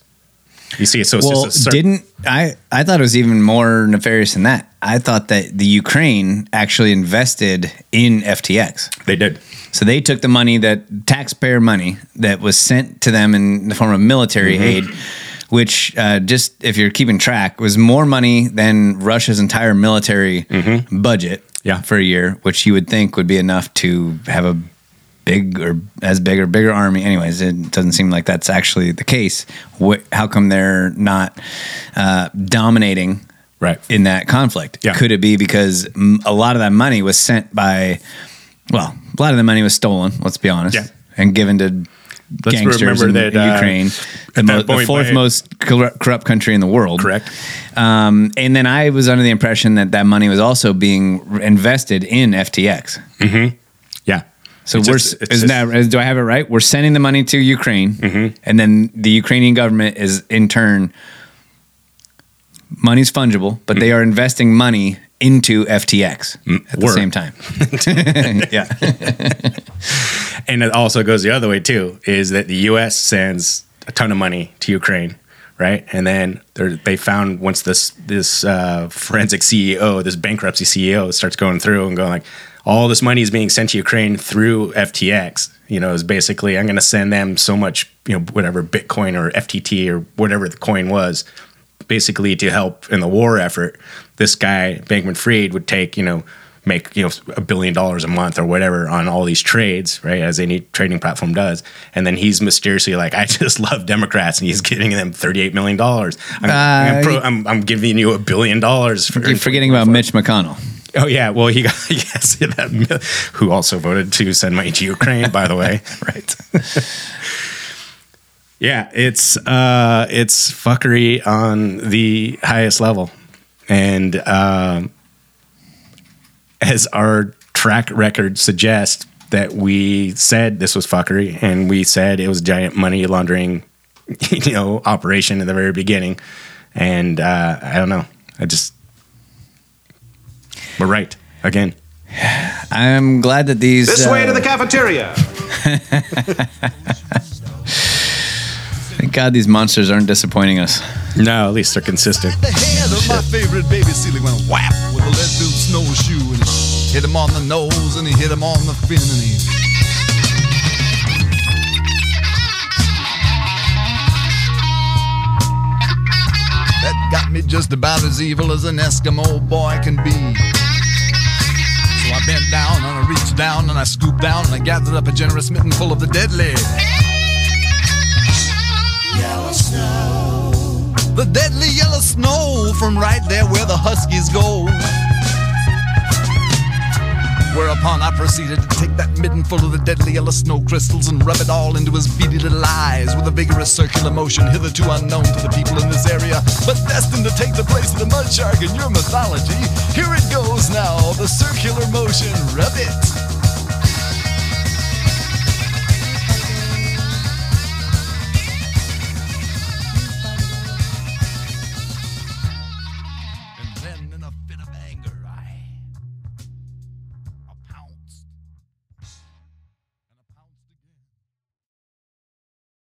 You see, so it's well, just a cir- didn't I? I thought it was even more nefarious than that. I thought that the Ukraine actually invested in FTX. They did. So they took the money that taxpayer money that was sent to them in the form of military Mhm. aid, which uh, just if you're keeping track was more money than Russia's entire military budget Mm-hmm. Yeah. for a year, which you would think would be enough to have a big or as big or bigger army. Anyways, it doesn't seem like that's actually the case. What, how come they're not uh, dominating right in that conflict? Yeah. Could it be because a lot of that money was sent by, well, a lot of the money was stolen. Let's be honest, Yeah. and given to. Let's gangsters remember in that, uh, Ukraine, the, mo- the fourth by- most corrupt, country in the world. Correct. Um, and then I was under the impression that that money was also being invested in FTX. Mm-hmm. Yeah. So It's we're just- is just- that do I have it right? We're sending the money to Ukraine, Mm-hmm. and then the Ukrainian government is in turn money's fungible, but they are investing money into FTX at the same time. *laughs* *laughs* yeah, *laughs* and it also goes the other way too is that the US sends a ton of money to Ukraine right? And then they're- found once this this uh, forensic CEO this bankruptcy CEO starts going through and going like all this money is being sent to Ukraine through FTX you know is basically I'm going to send them so much you know whatever bitcoin or FTT or whatever the coin was basically to help in the war effort. This guy Bankman Fried would take you know make you know a billion dollars a month or whatever on all these trades right as any trading platform does and then he's mysteriously like I *laughs* just love Democrats and he's getting them 38 million dollars I'm, I'm, Uh, pro- I'm, I'm giving you a billion dollars for you're forgetting about Mitch McConnell. Oh yeah, well he got *laughs* yes *laughs* that who also voted to send money to Ukraine by the way. right. yeah, it's uh it's fuckery on the highest level. And um, as our track record suggests, that we said this was fuckery, and we said it was a giant money laundering, *laughs* you know, operation at the very beginning. And uh, I don't know. I just we're right again. *sighs* I'm glad that these. This way uh, to the cafeteria. *laughs* Thank God these monsters aren't disappointing us. No, at least they're consistent. The head of my favorite baby seal went whap with a lead-filled snowshoe and he hit him on the nose and he hit him on the fin and he That got me just about as evil as an Eskimo boy can be. So I bent down and I reached down and I scooped down and I gathered up a generous mitten full of the deadly. The deadly yellow snow from right there where the huskies go. Whereupon I proceeded to take that mitten full of the deadly yellow snow crystals and rub it all into his beady little eyes with a vigorous circular motion hitherto unknown to the people in this area, but destined to take the place of the mud shark in your mythology. Here it goes now, the circular motion, rub it.